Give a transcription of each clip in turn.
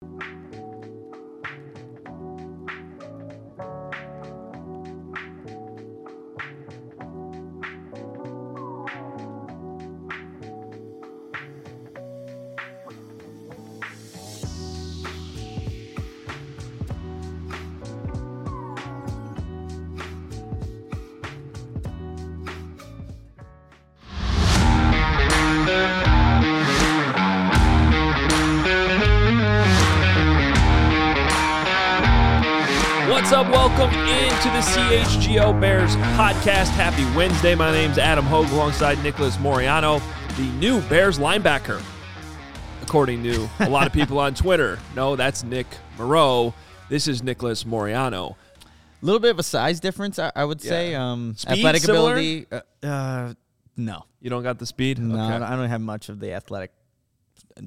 Thank you What's up? Welcome into the CHGO Bears podcast. Happy Wednesday. My name's Adam Hogue alongside Nicholas Moriano, the new Bears linebacker, according to a lot of people on Twitter. No, that's Nick Morrow. This is Nicholas Moriano. A little bit of a size difference, I, I would say. Um, Speed athletic similar? ability, uh, uh, no, You don't got the speed? no, Okay. I don't- I don't have much of the athletic,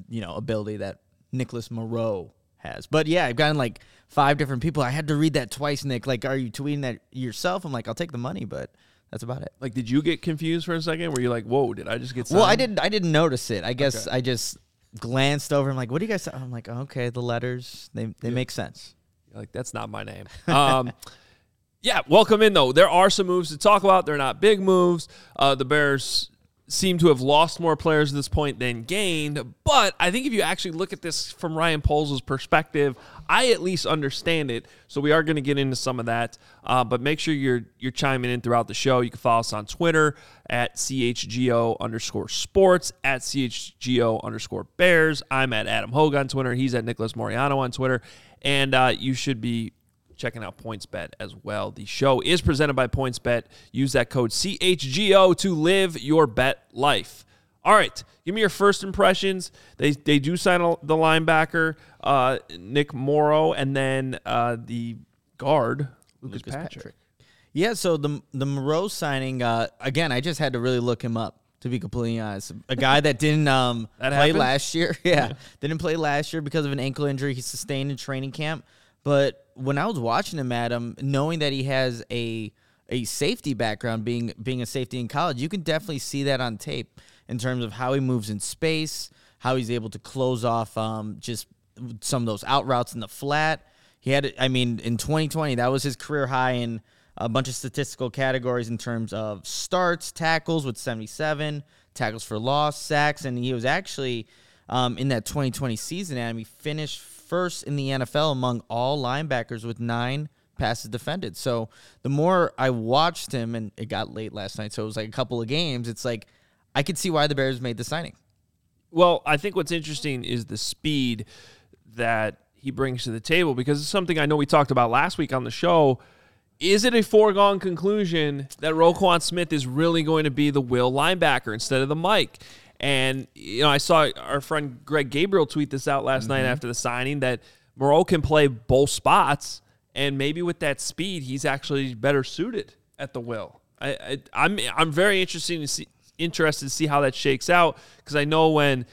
you know, ability that Nicholas Morrow has. But yeah, I've gotten like five different people. I had to read that twice, Nick. Like, are you tweeting that yourself? I'm like, I'll take the money, but that's about it. Like, did you get confused for a second? Were you like, whoa, did I just get Well, I didn't. I didn't notice it. I guess Okay. I just glanced over. I'm like, what do you guys? I'm like, okay, the letters they they make sense. You're like that's not my name. Um, yeah, welcome in though. There are some moves to talk about. They're not big moves. Uh, the Bears seem to have lost more players at this point than gained. But I think if you actually look at this from Ryan Poles' perspective, I at least understand it. So we are going to get into some of that. Uh, but make sure you're you're chiming in throughout the show. You can follow us on Twitter at chgo underscore sports at chgo underscore bears. I'm at Adam Hogue on Twitter. He's at Nicholas Moriano on Twitter. And uh, you should be checking out PointsBet as well. The show is presented by PointsBet. Use that code CHGO to live your bet life. All right, give me your first impressions. They they do sign the linebacker uh, Nick Morrow and then uh, the guard Lucas, Lucas Patrick. Patrick. Yeah, so the the Morrow signing uh, again, I just had to really look him up to be completely honest. A guy that didn't um, That play happened? last year, yeah, didn't play last year because of an ankle injury he sustained in training camp. But when I was watching him, Adam, knowing that he has a a safety background, being being a safety in college, you can definitely see that on tape in terms of how he moves in space, how he's able to close off um, just some of those out routes in the flat. He had, I mean, in 2020, that was his career high in a bunch of statistical categories in terms of starts, tackles with 77, tackles for loss, sacks, and he was actually um, in that 2020 season. And he finished first in the NFL among all linebackers with nine passes defended. So the more I watched him, and it got late last night, so it was like a couple of games. It's like I could see why the Bears made the signing. Well, I think what's interesting is the speed that he brings to the table because it's something I know we talked about last week on the show. Is it a foregone conclusion that Roquan Smith is really going to be the will linebacker instead of the Mike? And you know, I saw our friend Greg Gabriel tweet this out last night after the signing that Morrow can play both spots, and maybe with that speed, he's actually better suited at the will. I, I I'm I'm very interested to see interested to see how that shakes out because I know when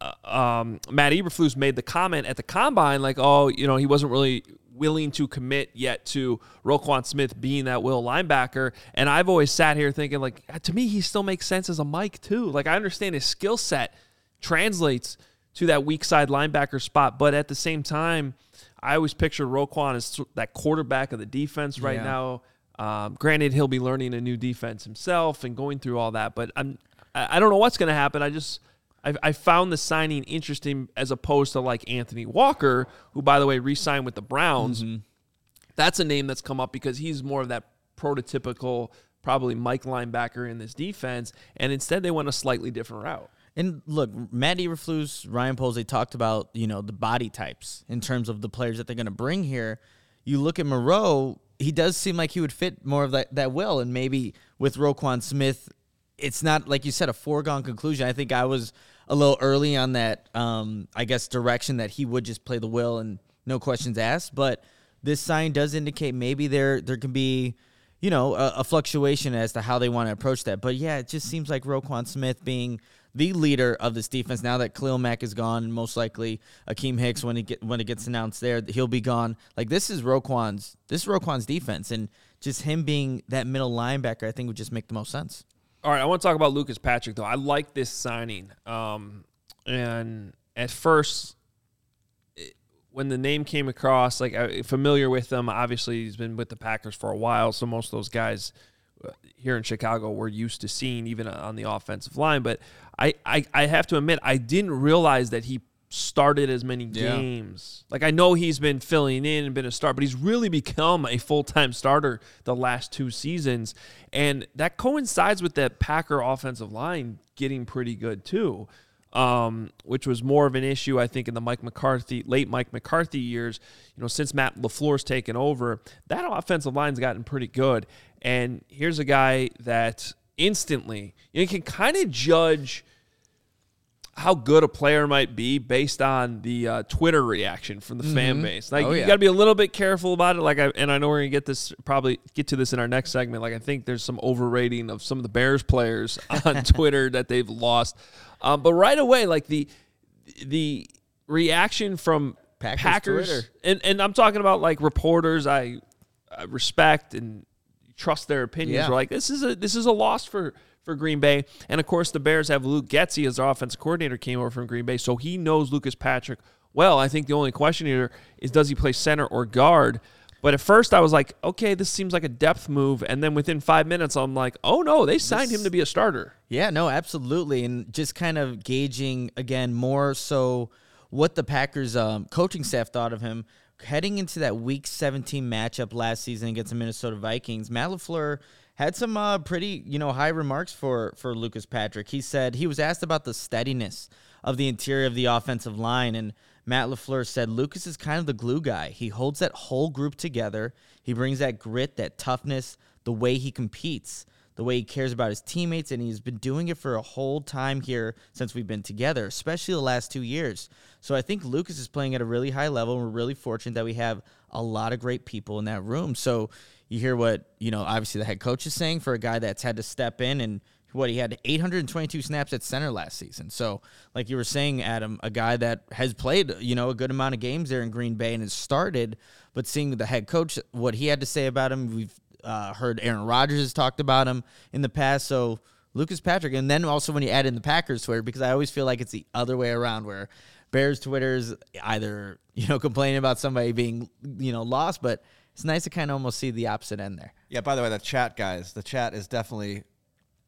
uh, um, Matt Eberflus made the comment at the combine, like, oh, you know, he wasn't really willing to commit yet to Roquan Smith being that will linebacker. And I've always sat here thinking, like, to me, he still makes sense as a Mike, too. Like, I understand his skill set translates to that weak side linebacker spot, but at the same time, I always picture Roquan as that quarterback of the defense right Yeah. now. Um, granted, he'll be learning a new defense himself and going through all that, but I'm I I don't know what's going to happen. I just I I, found the signing interesting as opposed to like Anthony Walker, who by the way re-signed with the Browns. Mm-hmm. That's a name that's come up because he's more of that prototypical, probably Mike linebacker in this defense, and instead they went a slightly different route. And look, Matt Eberflus, Ryan Poles, they talked about, you know, the body types in terms of the players that they're going to bring here. You look at Morrow, he does seem like he would fit more of that, that will. And maybe with Roquan Smith, it's not, like you said, a foregone conclusion. I think I was a little early on that, um, I guess, direction that he would just play the will and no questions asked. But this sign does indicate maybe there there can be you know, a, a, fluctuation as to how they want to approach that. But yeah, it just seems like Roquan Smith being the leader of this defense now that Khalil Mack is gone, most likely Akiem Hicks when he get when it gets announced there, he'll be gone. Like this is Roquan's this is Roquan's defense, and just him being that middle linebacker, I think would just make the most sense. All right, I want to talk about Lucas Patrick though. I like this signing, um, and at first when the name came across, like uh, familiar with him. Obviously, he's been with the Packers for a while, so most of those guys uh, here in Chicago we're used to seeing, even on the offensive line. But I, I, I have to admit, I didn't realize that he started as many games. Yeah. Like I know he's been filling in and been a star, but he's really become a full time starter the last two seasons, and that coincides with that Packer offensive line getting pretty good too um, which was more of an issue, I think, in the Mike McCarthy, late Mike McCarthy years. You know, since Matt LaFleur's taken over, that offensive line's gotten pretty good. And here's a guy that instantly you, know, you can kind of judge how good a player might be based on the uh, Twitter reaction from the mm-hmm. fan base. Like oh, you got to be a little bit careful about it. Like, I, and I know we're gonna get this probably get to this in our next segment. Like, I think there's some overrating of some of the Bears players on Twitter that they've lost. Um, but right away, like the the reaction from Packers, Packers and and I'm talking about like reporters I, I respect and trust their opinions. Yeah. We're like this is a this is a loss for for Green Bay. And of course, the Bears have Luke Getsy as their offensive coordinator, came over from Green Bay, so he knows Lucas Patrick well. I think the only question here is does he play center or guard? But at first, I was like, okay, this seems like a depth move. And then within five minutes, I'm like, oh no, they signed this, him to be a starter. Yeah, no, absolutely. And just kind of gauging again more so what the Packers um, coaching staff thought of him heading into that Week 17 matchup last season against the Minnesota Vikings. Matt LaFleur had some uh, pretty you know high remarks for for Lucas Patrick. He said he was asked about the steadiness of the interior of the offensive line, and Matt LaFleur said Lucas is kind of the glue guy. He holds that whole group together. He brings that grit, that toughness, the way he competes, the way he cares about his teammates, and he's been doing it for a whole time here since we've been together, especially the last two years. So I think Lucas is playing at a really high level. And we're really fortunate that we have a lot of great people in that room. So you hear what, you know, obviously the head coach is saying for a guy that's had to step in and what he had 822 snaps at center last season. So, like you were saying, Adam, a guy that has played, you know, a good amount of games there in Green Bay and has started, but seeing the head coach, what he had to say about him, we've uh, heard Aaron Rodgers has talked about him in the past. So, Lucas Patrick, and then also when you add in the Packers Twitter, because I always feel like it's the other way around where Bears Twitter is either, you know, complaining about somebody being, you know, lost, but it's nice to kind of almost see the opposite end there. Yeah. By the way, the chat guys, the chat is definitely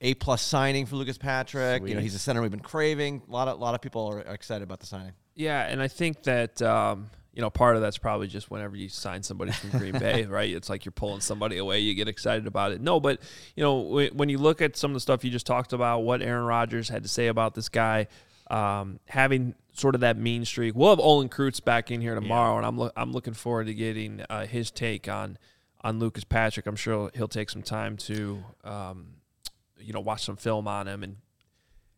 a plus signing for Lucas Patrick. Sweet. You know, he's a center we've been craving. A lot of a lot of people are excited about the signing. Yeah, and I think that um, you know part of that's probably just whenever you sign somebody from Green Bay, right? It's like you're pulling somebody away. You get excited about it. No, but you know when you look at some of the stuff you just talked about, what Aaron Rodgers had to say about this guy. Um, having sort of that mean streak. We'll have Olin Kreutz back in here tomorrow, yeah. and I'm lo- I'm looking forward to getting uh, his take on on Lucas Patrick. I'm sure he'll, take some time to um, you know watch some film on him and.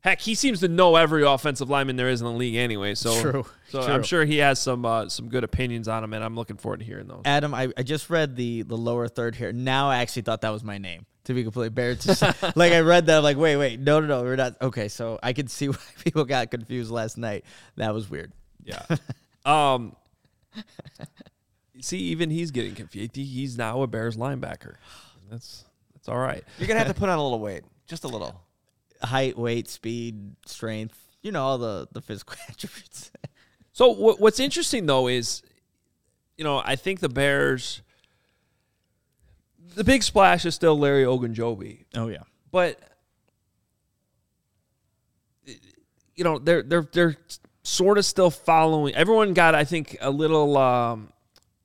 Heck, he seems to know every offensive lineman there is in the league anyway. So, True. so True. I'm sure he has some uh, some good opinions on him, and I'm looking forward to hearing those. Adam, I, I just read the the lower third here. Now I actually thought that was my name to be completely bare. like I read that, I'm like, wait, wait, no, no, no, we're not. Okay, so I can see why people got confused last night. That was weird. Yeah. um. See, even he's getting confused. He's now a Bears linebacker. That's that's all right. You're gonna have to put on a little weight, just a little. Height, weight, speed, strength. You know all the the physical attributes. so what, what's interesting though is, you know, I think the Bears the big splash is still Larry Ogunjobi. Oh yeah, but you know, they're they're they're sort of still following. Everyone got, I think, a little. Um,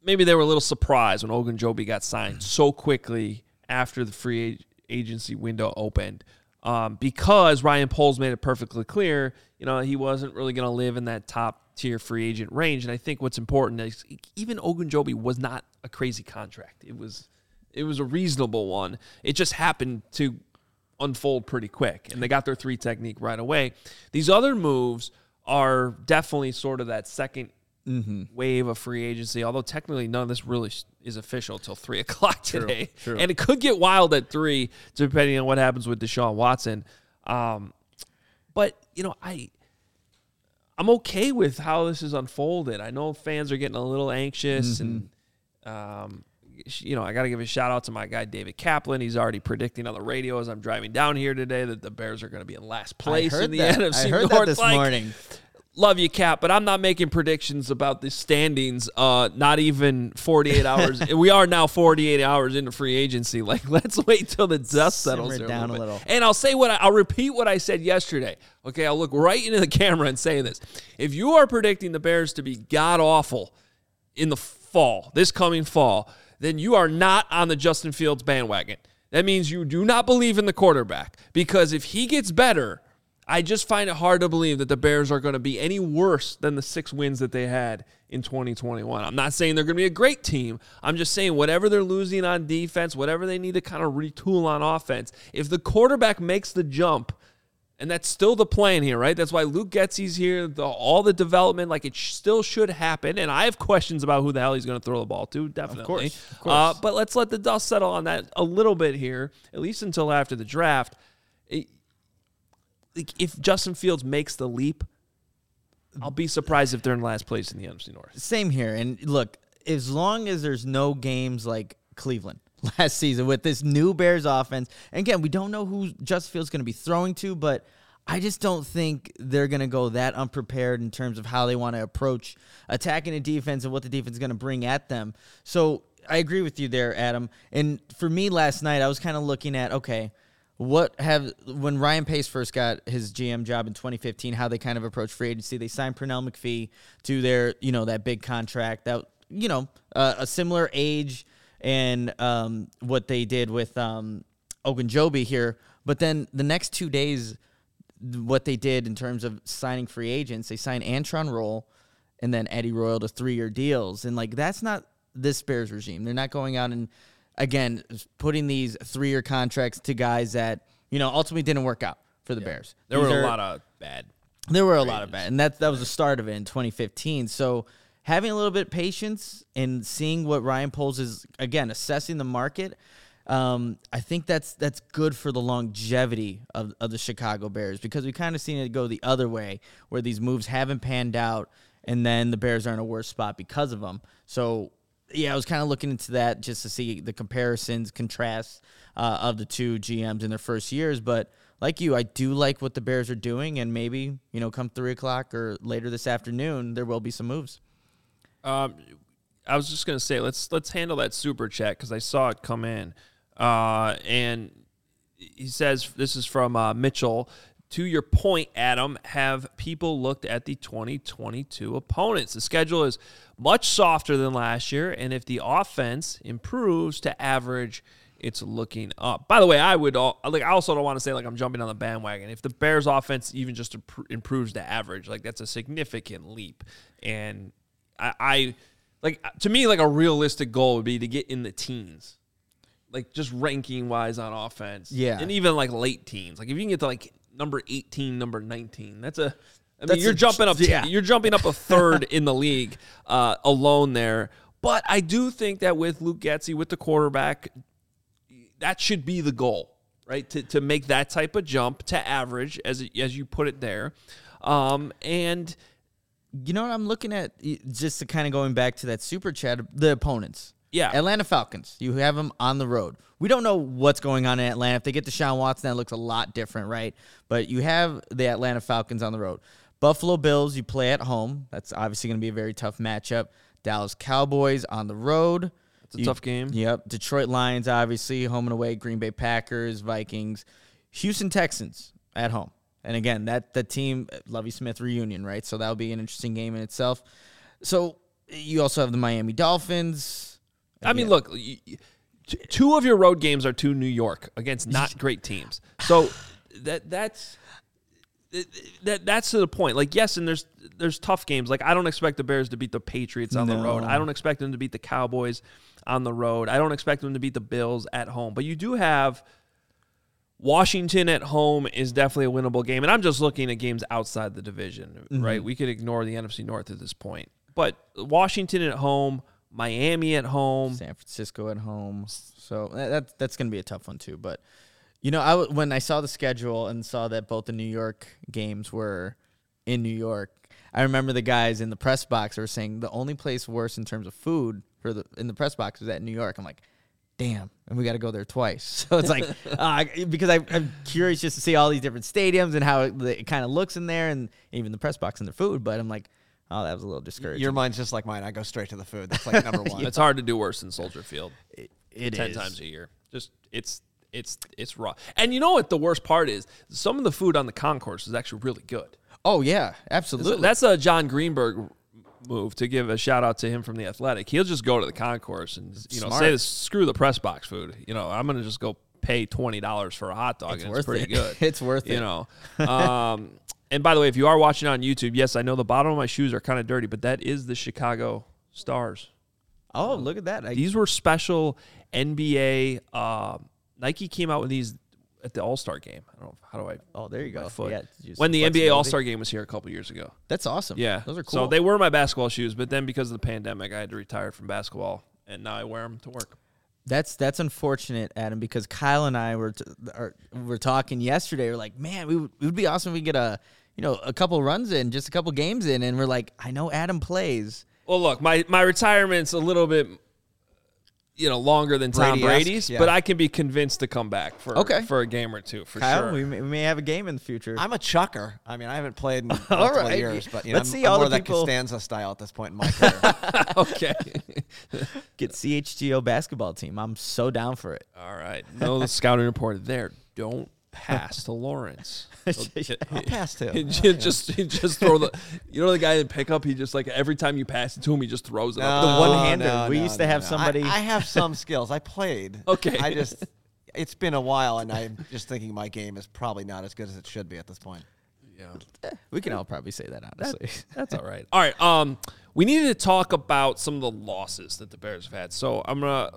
maybe they were a little surprised when Ogunjobi got signed so quickly after the free agency window opened. Um, because Ryan Poles made it perfectly clear, you know, he wasn't really going to live in that top tier free agent range. And I think what's important is even Ogunjobi was not a crazy contract. It was it was a reasonable one. It just happened to unfold pretty quick, and they got their three technique right away. These other moves are definitely sort of that 2nd Mm-hmm. wave of free agency. Although technically none of this really is official till three o'clock today, true. and it could get wild at three depending on what happens with Deshaun Watson. Um, but you know, I I'm okay with how this is unfolded. I know fans are getting a little anxious, and um, you know, I got to give a shout out to my guy David Kaplan. He's already predicting on the radio as I'm driving down here today that the Bears are going to be in last place in the that. NFC I heard North. that this Like, morning. love you, Cap, but I'm not making predictions about the standings. Uh, not even 48 hours. we are now 48 hours into free agency. Like, let's wait till the dust settles Simmer down a bit. little. And I'll say what I, I'll repeat what I said yesterday. Okay, I'll look right into the camera and say this: If you are predicting the Bears to be god awful in the fall, this coming fall, then you are not on the Justin Fields bandwagon. That means you do not believe in the quarterback because if he gets better, I just find it hard to believe that the Bears are going to be any worse than the six wins that they had in 2021. I'm not saying they're going to be a great team. I'm just saying whatever they're losing on defense, whatever they need to kind of retool on offense, if the quarterback makes the jump, and that's still the plan here, right? That's why Luke Getsy's here. The, all the development, like it sh- still should happen. And I have questions about who the hell he's going to throw the ball to, definitely. course, of Uh, but let's let the dust settle on that a little bit here, at least until after the draft. It- like, if Justin Fields makes the leap, I'll be surprised if they're in last place in the NFC North. Same here. And look, as long as there's no games like Cleveland last season with this new Bears offense, and again, we don't know who Justin Fields going to be throwing to, but I just don't think they're going to go that unprepared in terms of how they want to approach attacking a defense and what the defense is going to bring at them. So I agree with you there, Adam. And for me last night, I was kind of looking at, okay, what have when Ryan Pace first got his GM job in 2015, how they kind of approached free agency. They signed Pernell McPhee to their, you know, that big contract that, you know, uh, a similar age and um, what they did with um, Ogunjobi here. But then the next two days, what they did in terms of signing free agents, they signed Antrel Rolle and then Eddie Royal to three year deals. And like that's not this Bears regime. They're not going out and again putting these three year contracts to guys that, you know, ultimately didn't work out for the Bears. There These were a are- lot of bad. there were a lot of bad, and that that was the start of it in 2015. So having a little bit of patience and seeing what Ryan Poles is again assessing the market, um, I think that's that's good for the longevity of, of the Chicago Bears because we kind of seen it go the other way where these moves haven't panned out, and then the Bears are in a worse spot because of them. So yeah, I was kind of looking into that just to see the comparisons, contrasts uh, of the two GMs in their first years. But like you, I do like what the Bears are doing, and maybe you know, come three o'clock or later this afternoon, there will be some moves. Um, I was just gonna say let's let's handle that super chat because I saw it come in, uh, and he says this is from uh, Mitchell. To your point, Adam, have people looked at the 2022 opponents? The schedule is much softer than last year, and if the offense improves to average, it's looking up. By the way, I would all, like. I also don't want to say like I'm jumping on the bandwagon. If the Bears' offense even just improves to average, like that's a significant leap, and I, I like to me like a realistic goal would be to get in the teens like just ranking wise on offense Yeah. and even like late teens like if you can get to like number 18 number 19 that's a I mean, That's you're a- jumping up. yeah. You're jumping up a third in the league uh, alone there. But I do think that with Luke Getsy, with the quarterback, that should be the goal, right? To, to make that type of jump to average, as as you put it there, um, and You know what I'm looking at? Just to kind of going back to that super chat, the opponents. Yeah. Atlanta Falcons. You have them on the road. We don't know what's going on in Atlanta. If they get to Deshaun Watson, that looks a lot different, right? But you have the Atlanta Falcons on the road. Buffalo Bills, you play at home. That's obviously going to be a very tough matchup. Dallas Cowboys on the road. It's a tough game. Yep. Detroit Lions, obviously, home and away. Green Bay Packers, Vikings. Houston Texans at home. And again, that the team Lovie Smith reunion, right? So that'll be an interesting game in itself. So you also have the Miami Dolphins. I mean, look, y- y- t- two of your road games are to New York against not great teams. So that that's that that's to the point. Like, yes, and there's there's tough games. Like, I don't expect the Bears to beat the Patriots on the road. I don't expect them to beat the Cowboys on the road. I don't expect them to beat the Bills at home. But you do have Washington at home is definitely a winnable game. And I'm just looking at games outside the division, mm-hmm. right? We could ignore the NFC North at this point. But Washington at home, Miami at home. San Francisco at home. So that that- that's going to be a tough one too. But you know, I w- when I saw the schedule and saw that both the New York games were in New York, I remember the guys in the press box were saying the only place worse in terms of food for the in the press box was at New York. I'm like. Damn, and we got to go there twice. So it's like uh, because I, I'm curious just to see all these different stadiums and how it, it kind of looks in there, and even the press box and the food. But I'm like, oh, that was a little discouraging. Your mind's just like mine. I go straight to the food. That's like number one. It's hard to do worse than Soldier Field. it ten is. times a year. Just it's it's it's raw. And you know what the worst part is? Some of the food on the concourse is actually really good. Oh yeah, absolutely. That's a Jon Greenberg move to give a shout out to him from the Athletic. He'll just go to the concourse and you know Smart. say this, screw the press box food. You know I'm gonna just go pay twenty dollars for a hot dog It's and worth it's pretty it. good. It's worth you it. You know. Um, and by the way, if you are watching on YouTube, yes, I know the bottom of my shoes are kind of dirty, but that is the Chicago Stars. Oh, look at that! I, These were special NBA. Uh, Nike came out with these at the All Star game. I don't know how do I. oh, there you go. foot. Yeah, when the NBA. All Star game was here a couple years ago. That's awesome. Yeah, those are cool. So they were my basketball shoes, but then because of the pandemic, I had to retire from basketball, and now I wear them to work. that's that's unfortunate, Adam, because Kyle and I were t- are, were talking yesterday. We're like, man, we would, it would be awesome if we get a you know a couple runs in, just a couple games in, and we're like, I know Adam plays. Well, look, my my retirement's a little bit. You know, longer than Tom Brady-esque, Brady's, yeah. but I can be convinced to come back for Okay. for a game or two for Kyle, sure. we, may, we may have a game in the future. I'm a chucker. I mean, I haven't played in multiple right. years, but you know, Let's I'm, see I'm all more the that people- Costanza style at this point in my career. okay. get CHGO basketball team. I'm so down for it. All right. No, the scouting report there. Don't pass to Lawrence. I'll pass too. He ju- just he just throw the you know the guy in pickup he just like every time you pass it to him he just throws it up. The one-hander. no, We no, used to no, have no. somebody- I, I have some skills. I played. Okay. I just. It's been a while, and I'm just thinking my game is probably not as good as it should be at this point. Yeah. We can all probably say that honestly. That's all right. All right. Um, we needed to talk about some of the losses that the Bears have had. So I'm gonna,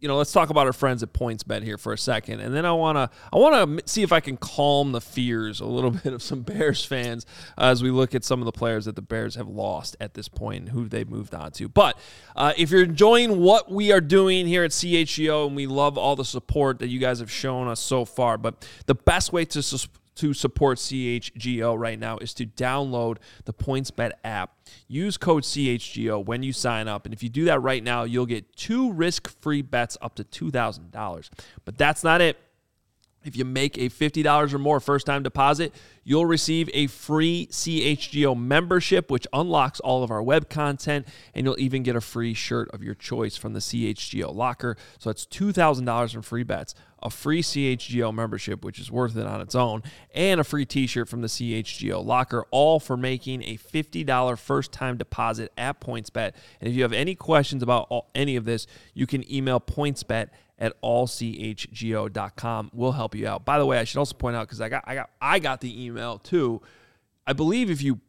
you know, let's talk about our friends at PointsBet here for a second, and then I wanna, I wanna see if I can calm the fears a little bit of some Bears fans as we look at some of the players that the Bears have lost at this point and who they've moved on to. But uh, if you're enjoying what we are doing here at CHGO, and we love all the support that you guys have shown us so far, but the best way to sus- to support CHGO right now is to download the PointsBet app. Use code CHGO when you sign up. And if you do that right now, you'll get two risk free bets up to $2,000. But that's not it. If you make a $50 or more first time deposit, you'll receive a free CHGO membership, which unlocks all of our web content, and you'll even get a free shirt of your choice from the CHGO locker. So that's $2,000 in free bets, a free CHGO membership, which is worth it on its own, and a free t shirt from the CHGO locker, all for making a $50 first time deposit at PointsBet. And if you have any questions about all, any of this, you can email PointsBet at allchgo.com. We'll help you out. By the way, I should also point out because I got I got I got the email too. I believe if you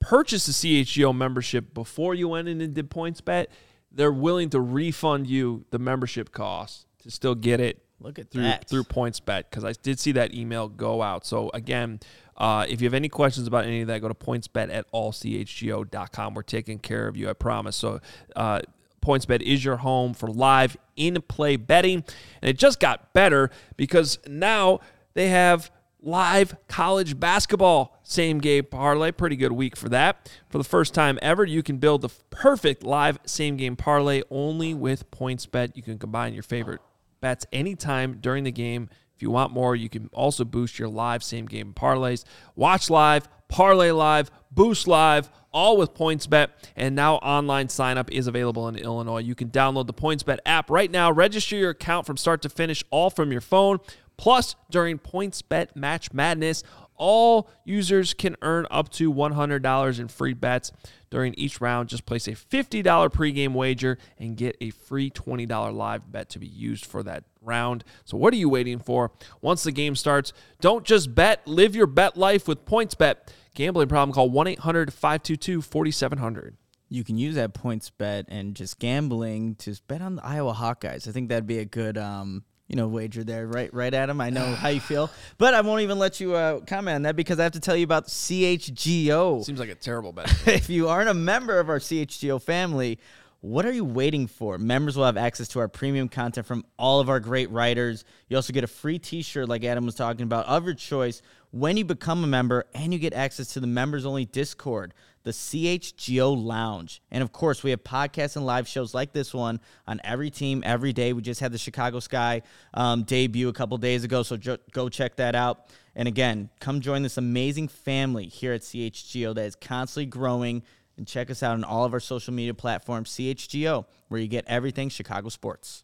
purchase a CHGO membership before you went in and did points bet, they're willing to refund you the membership cost to still get it Look at through that. through points bet because I did see that email go out. So again, uh, if you have any questions about any of that, go to pointsbet at allchgo.com. We're taking care of you, I promise. So uh, PointsBet is your home for live in-play betting, and it just got better because now they have live college basketball same game parlay. Pretty good week for that. For the first time ever, you can build the perfect live same game parlay only with PointsBet. You can combine your favorite bets anytime during the game. If you want more, you can also boost your live same game parlays. Watch live, parlay live, boost live, all with PointsBet. And now online sign up is available in Illinois. You can download the PointsBet app right now. Register your account from start to finish, all from your phone. Plus, during PointsBet Match Madness, All users can earn up to $100 in free bets during each round. Just place a $50 pregame wager and get a free $20 live bet to be used for that round. So, what are you waiting for? Once the game starts, don't just bet, live your bet life with PointsBet. Gambling problem, call 1 800 522 4700 you can use that points bet and just gambling to bet on the Iowa Hawkeyes. I think that'd be a good um, you know, wager there, right? Right, Adam. I know how you feel, but I won't even let you uh, comment on that because I have to tell you about CHGO. Seems like a terrible bet. if you aren't a member of our CHGO family, what are you waiting for? Members will have access to our premium content from all of our great writers. You also get a free T-shirt, like Adam was talking about, of your choice when you become a member, and you get access to the members-only Discord the CHGO Lounge. And of course, we have podcasts and live shows like this one on every team every day. We just had the Chicago Sky um, debut a couple days ago, so jo- go check that out. And again, come join this amazing family here at CHGO that is constantly growing. And check us out on all of our social media platforms, CHGO, where you get everything Chicago sports.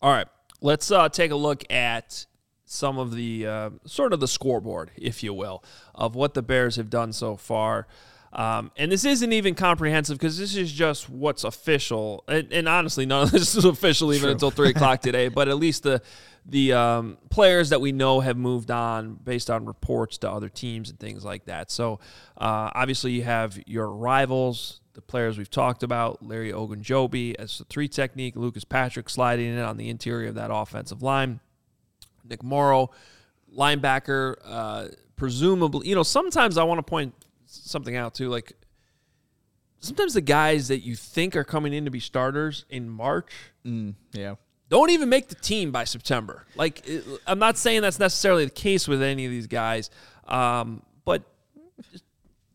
All right, let's uh, take a look at some of the uh, sort of the scoreboard, if you will, of what the Bears have done so far. Um, and this isn't even comprehensive because this is just what's official. And, and, honestly, none of this is official even True. until three o'clock today. But at least the the um, players that we know have moved on based on reports to other teams and things like that. So uh, obviously, you have your rivals, the players we've talked about, Larry Ogunjobi as the three technique, Lucas Patrick sliding in on the interior of that offensive line, Nick Morrow, linebacker. Uh, presumably, you know, sometimes I want to point something out too. Like sometimes the guys that you think are coming in to be starters in March, mm, yeah, don't even make the team by September. Like I'm not saying that's necessarily the case with any of these guys, um, but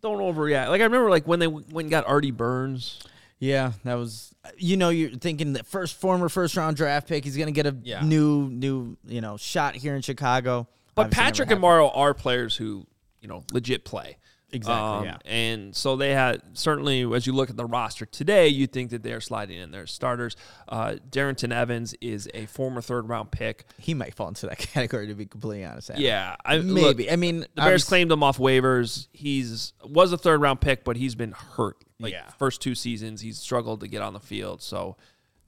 don't overreact. Like I remember, like when they and got Artie Burns. Yeah, that was you know you're thinking the first former first round draft pick he's going to get a yeah. new new you know shot here in Chicago. But Obviously Patrick and Morrow are players who you know legit play. Exactly. Um, yeah. And so they had certainly, as you look at the roster today, you think that they're sliding in their starters. Uh, Darrynton Evans is a former third round pick. He might fall into that category, to be completely honest. Adam. Yeah, I, maybe. Look, I mean, the Bears claimed him off waivers. He's was a third round pick, but he's been hurt. Like yeah. first two seasons, he's struggled to get on the field. So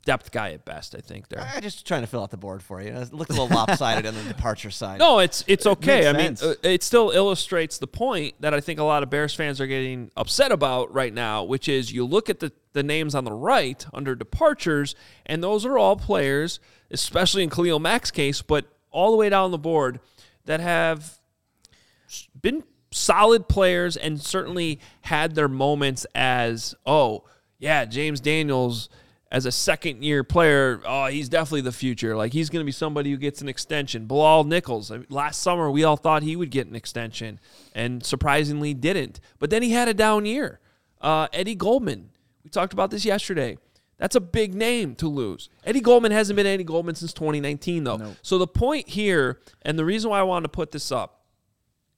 depth guy at best, I think. There, I'm just trying to fill out the board for you. It looks a little lopsided on the departure side. No, it's it's okay. It I mean, uh, it still illustrates the point that I think a lot of Bears fans are getting upset about right now, which is you look at the the names on the right under departures, and those are all players, especially in Khalil Mack's case, but all the way down the board that have been solid players and certainly had their moments as oh yeah James Daniels as a second year player, oh, he's definitely the future. Like he's going to be somebody who gets an extension. Bilal Nichols, last summer we all thought he would get an extension, and surprisingly didn't. But then he had a down year. Uh, Eddie Goldman, we talked about this yesterday. That's a big name to lose. Eddie Goldman hasn't been Eddie Goldman since 2019, though. Nope. So the point here, and the reason why I wanted to put this up,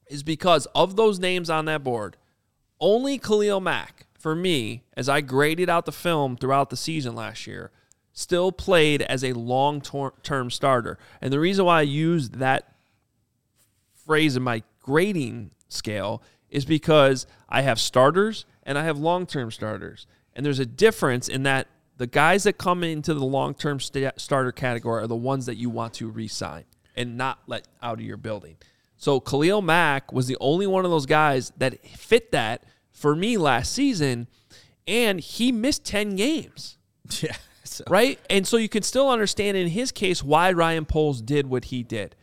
is because of those names on that board, only Khalil Mack for me, as I graded out the film throughout the season last year, still played as a long term starter. And the reason why I used that phrase in my grading scale is because I have starters and I have long term starters. And there's a difference in that the guys that come into the long term st- starter category are the ones that you want to re sign and not let out of your building. So Khalil Mack was the only one of those guys that fit that for me last season, and he missed 10 games. Yeah. So. Right? And so you can still understand in his case why Ryan Poles did what he did.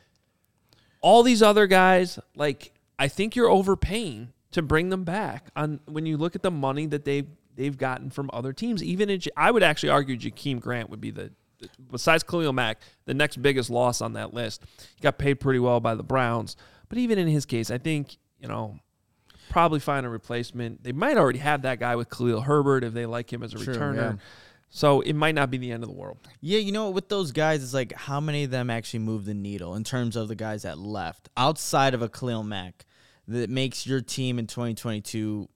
All these other guys, like, I think you're overpaying to bring them back on when you look at the money that they they've gotten from other teams. Even in, I would actually argue Jakeem Grant would be the besides Khalil Mack, the next biggest loss on that list. He got paid pretty well by the Browns, but even in his case, I think you know probably find a replacement. They might already have that guy with Khalil Herbert if they like him as a True, returner. Yeah. So it might not be the end of the world. Yeah, you know, with those guys, it's like how many of them actually move the needle in terms of the guys that left outside of a Khalil Mack that makes your team in 2022.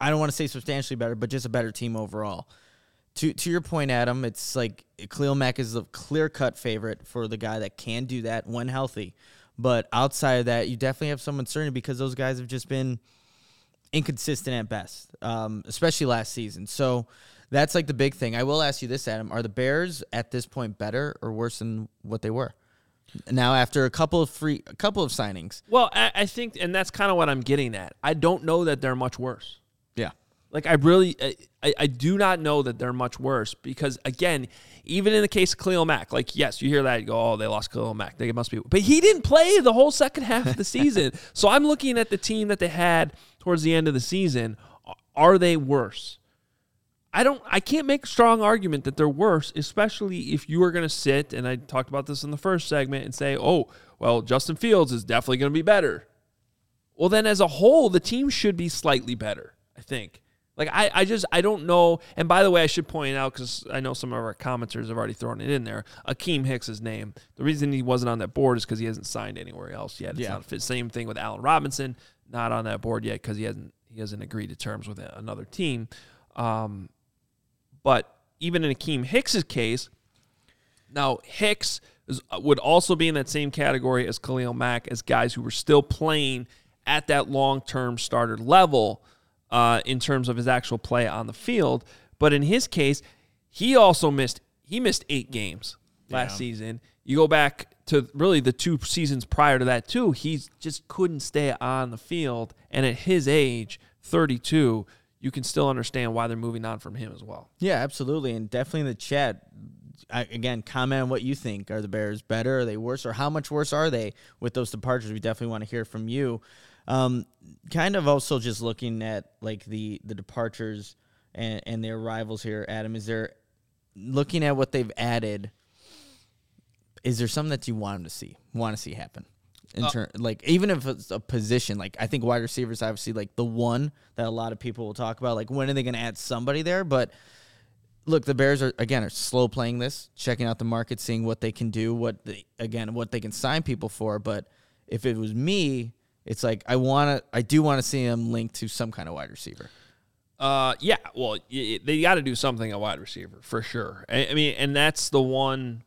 I don't want to say substantially better, but just a better team overall. To to your point, Adam, it's like Khalil Mack is the clear cut favorite for the guy that can do that when healthy. But outside of that, you definitely have some uncertainty because those guys have just been inconsistent at best, um, especially last season. So that's like the big thing. I will ask you this, Adam: Are the Bears at this point better or worse than what they were? Now, after a couple of free, a couple of signings. Well, I, I think, and that's kind of what I'm getting at. I don't know that they're much worse. Like I really, I, I do not know that they're much worse because again, even in the case of Khalil Mack, like yes, you hear that you go, oh, they lost Khalil Mack, they must be, but he didn't play the whole second half of the season. so I'm looking at the team that they had towards the end of the season. Are they worse? I don't I can't make a strong argument that they're worse, especially if you are going to sit and I talked about this in the first segment and say, "Oh, well, Justin Fields is definitely going to be better." Well, then as a whole, the team should be slightly better, I think. Like I, I just I don't know. And by the way, I should point out because I know some of our commenters have already thrown it in there. Akiem Hicks' name. The reason he wasn't on that board is because he hasn't signed anywhere else yet. It's yeah. not fit. Same thing with Allen Robinson, not on that board yet because he hasn't he hasn't agreed to terms with another team. Um, but even in Akiem Hicks's case, now Hicks is, would also be in that same category as Khalil Mack as guys who were still playing at that long term starter level uh, in terms of his actual play on the field. But in his case, he also missed he missed eight games last yeah. season. You go back to really the two seasons prior to that too. He just couldn't stay on the field, and at his age, 32, you can still understand why they're moving on from him as well. Yeah, absolutely, and definitely in the chat. I, again, comment on what you think. Are the Bears better? Are they worse? Or how much worse are they with those departures? We definitely want to hear from you. Um, kind of also just looking at like the the departures and, and their arrivals here. Adam, is there looking at what they've added? Is there something that you want them to see? Want to see happen? in uh, turn like even if it's a position like i think wide receivers obviously like the one that a lot of people will talk about like when are they going to add somebody there but look the bears are again are slow playing this checking out the market seeing what they can do what they, again what they can sign people for but if it was me it's like i want to i do want to see him linked to some kind of wide receiver uh yeah well they got to do something at wide receiver for sure I, I mean and that's the one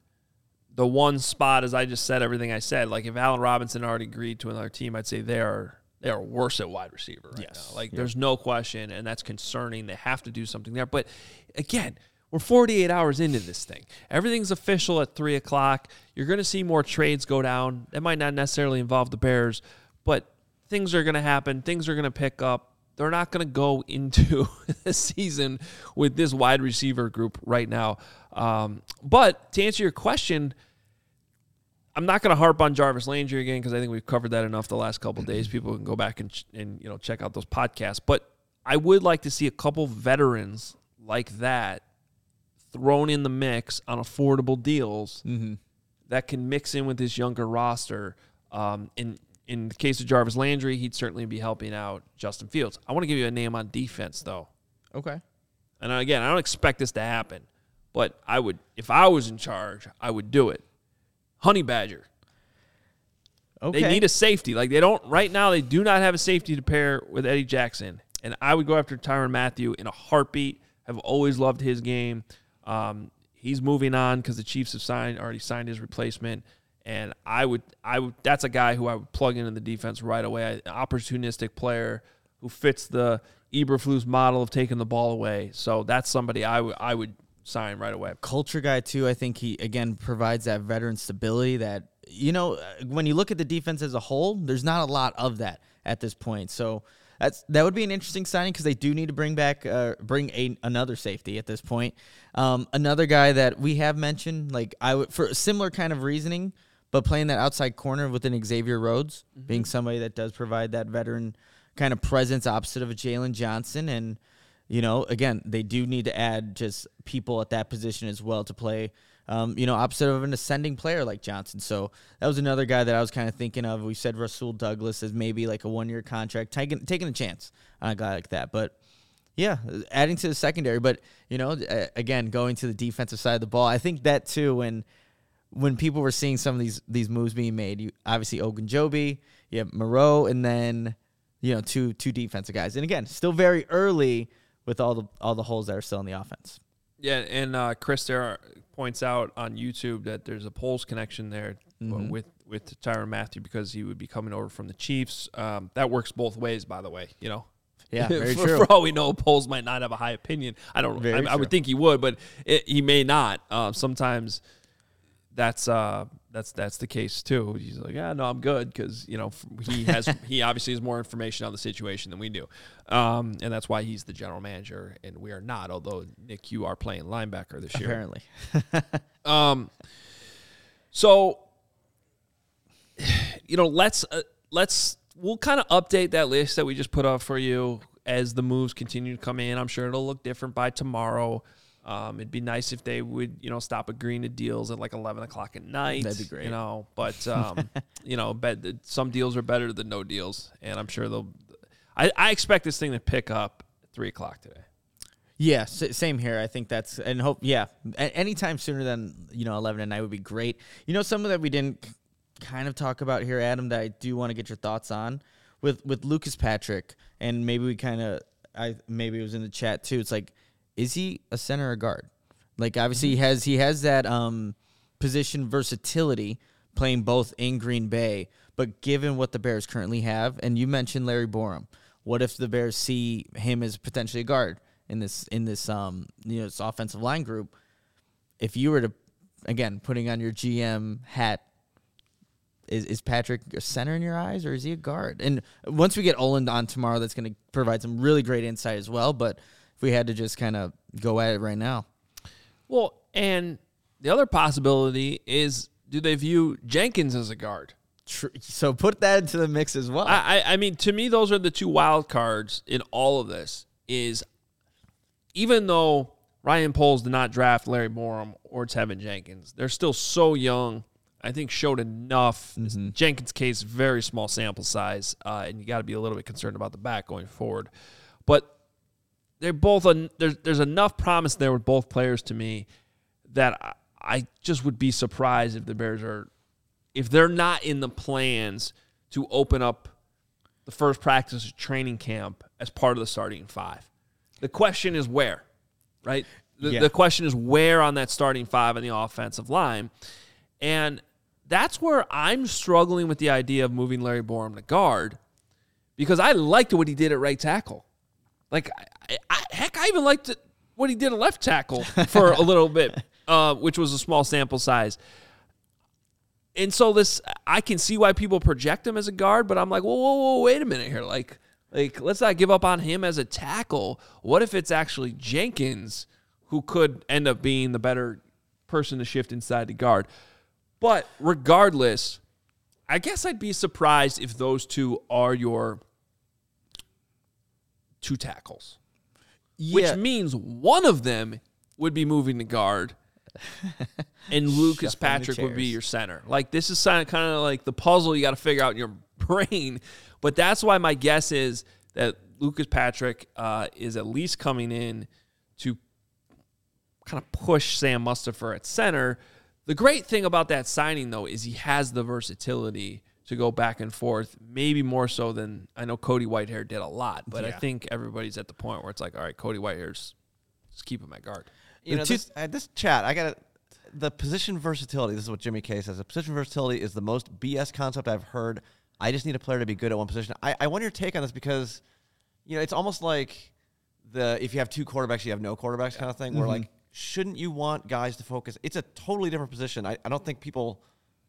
the one spot, as I just said everything I said, like if Allen Robinson already agreed to another team, I'd say they are they are worse at wide receiver right yes. now. Like yeah. there's no question, and that's concerning. They have to do something there. But again, we're 48 hours into this thing. Everything's official at three o'clock. You're going to see more trades go down. That might not necessarily involve the Bears, but things are going to happen. Things are going to pick up. They're not going to go into the season with this wide receiver group right now. Um, but to answer your question, I'm not going to harp on Jarvis Landry again because I think we've covered that enough the last couple days. People can go back and and you know check out those podcasts. But I would like to see a couple veterans like that thrown in the mix on affordable deals mm-hmm. that can mix in with this younger roster. Um, in in the case of Jarvis Landry, he'd certainly be helping out Justin Fields. I want to give you a name on defense though. Okay. And again, I don't expect this to happen, but I would if I was in charge, I would do it. Honey Badger. Okay. They need a safety. Like they don't right now. They do not have a safety to pair with Eddie Jackson, and I would go after Tyrann Mathieu in a heartbeat. I've always loved his game. Um, he's moving on because the Chiefs have signed already signed his replacement, and I would I would that's a guy who I would plug into the defense right away. An opportunistic player who fits the Eberflus model of taking the ball away. So that's somebody I would I would sign right away. Culture guy too. I think he again provides that veteran stability that you know when you look at the defense as a whole, there's not a lot of that at this point. So that's that would be an interesting signing because they do need to bring back uh, bring a, another safety at this point. Um, another guy that we have mentioned, like I would for a similar kind of reasoning, but playing that outside corner within Xavier Rhodes, mm-hmm. being somebody that does provide that veteran kind of presence opposite of a Jaylon Johnson and you know, again, they do need to add just people at that position as well to play, um, you know, opposite of an ascending player like Johnson. So that was another guy that I was kind of thinking of. We said Rasul Douglas as maybe like a one year contract, taking taking a chance on a guy like that. But yeah, adding to the secondary. But you know, again, going to the defensive side of the ball, I think that too. When when people were seeing some of these these moves being made, you obviously Ogunjobi, you have Morrow, and then you know two two defensive guys. And again, still very early with all the all the holes that are still in the offense. Yeah, and uh, Chris there points out on YouTube that there's a Poles connection there mm-hmm. with with Tyrann Mathieu because he would be coming over from the Chiefs. Um, that works both ways, by the way. You know, Yeah, very for, true. for all we know, Poles might not have a high opinion. I don't. I, I would think he would, but it, he may not. Um, sometimes that's uh, that's that's the case too. He's like, yeah, no, I'm good because you know he has he obviously has more information on the situation than we do, um, and that's why he's the general manager and we are not. Although Nick, you are playing linebacker this year. Apparently. Um, so you know, let's uh, let's we'll kind of update that list that we just put up for you as the moves continue to come in. I'm sure it'll look different by tomorrow. Um, it'd be nice if they would, you know, stop agreeing to deals at like 11 o'clock at night. That'd be great. You know, but um, you know, bet some deals are better than no deals, and I'm sure they'll. I, I expect this thing to pick up at three o'clock today. Yeah, same here. I think that's and hope. Yeah, anytime sooner than you know eleven at night would be great. You know, something that we didn't kind of talk about here, Adam, that I do want to get your thoughts on with with Lucas Patrick, and maybe we kind of I maybe it was in the chat too. It's like, is he a center or guard? Like obviously he has he has that um position versatility playing both in Green Bay, but given what the Bears currently have, and you mentioned Larry Borom, what if the Bears see him as potentially a guard in this in this um you know this offensive line group? If you were to again putting on your GM hat, is is Patrick a center in your eyes or is he a guard? And once we get Olin on tomorrow, that's going to provide some really great insight as well. But if we had to just kind of go at it right now, Well, and the other possibility is do they view Jenkins as a guard? So put that into the mix as well. I, I mean, to me, those are the two wild cards in all of this. Is even though Ryan Poles did not draft Larry Borom or Teven Jenkins, they're still so young. I think showed enough. Jenkins' case, very small sample size, uh, and you got to be a little bit concerned about the back going forward. But they're both en- there's there's enough promise there with both players to me that I, I just would be surprised if the Bears are if they're not in the plans to open up the first practice of training camp as part of the starting five. The question is where, right? The, Yeah. the question is where on that starting five on the offensive line. And that's where I'm struggling with the idea of moving Larry Borom to guard because I liked what he did at right tackle. Like, I, I, heck, I even liked it, what he did at left tackle for a little bit, uh, which was a small sample size. And so this, I can see why people project him as a guard, but I'm like, whoa, whoa, whoa, wait a minute here. Like, like let's not give up on him as a tackle. What if it's actually Jenkins who could end up being the better person to shift inside the guard? But regardless, I guess I'd be surprised if those two are your two tackles, which means one of them would be moving to guard, and Lucas Patrick would be your center. Like this is kind of kind of like the puzzle you got to figure out in your brain. But that's why my guess is that Lucas Patrick uh, is at least coming in to kind of push Sam Mustipher at center. The great thing about that signing, though, is he has the versatility to go back and forth, maybe more so than I know Cody Whitehair did a lot. But I think everybody's at the point where it's like, all right, Cody Whitehair's just keep him at guard. You know, two- this, uh, this chat, I got the position versatility. This is what Jimmy K says. The position versatility is the most BS concept I've heard. I just need a player to be good at one position. I, I want your take on this because, you know, it's almost like the if you have two quarterbacks, you have no quarterbacks kind of thing. Where like, shouldn't you want guys to focus? It's a totally different position. I, I don't think people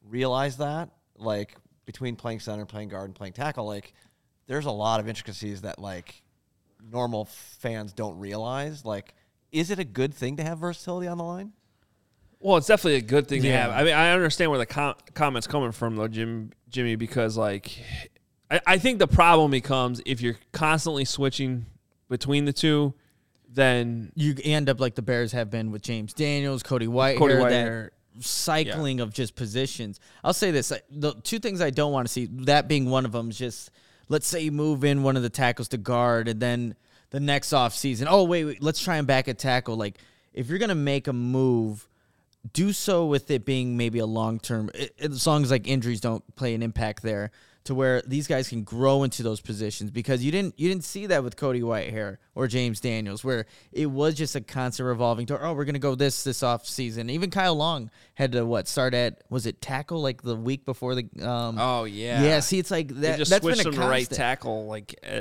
realize that. Like between playing center, playing guard, and playing tackle, like there's a lot of intricacies that like normal fans don't realize. Like, is it a good thing to have versatility on the line? Well, it's definitely a good thing to have. I mean, I understand where the com- comments coming from, though, Jim, Jimmy, because like, I, I think the problem becomes if you're constantly switching between the two, then you end up like the Bears have been with James Daniels, Cody White, Cody that Whitehair, cycling of just positions. I'll say this: uh, the two things I don't want to see, that being one of them, is just let's say you move in one of the tackles to guard, and then the next off season, oh wait, wait, let's try and back a tackle. Like if you're gonna make a move, do so with it being maybe a long term, as long as like injuries don't play an impact there. To where these guys can grow into those positions because you didn't you didn't see that with Cody Whitehair or James Daniels where it was just a constant revolving door. Oh, we're gonna go this this off season. Even Kyle Long had to what start at was it tackle like the week before the um Oh yeah, yeah. See, it's like They that. just that's switched been a to right tackle. Like uh,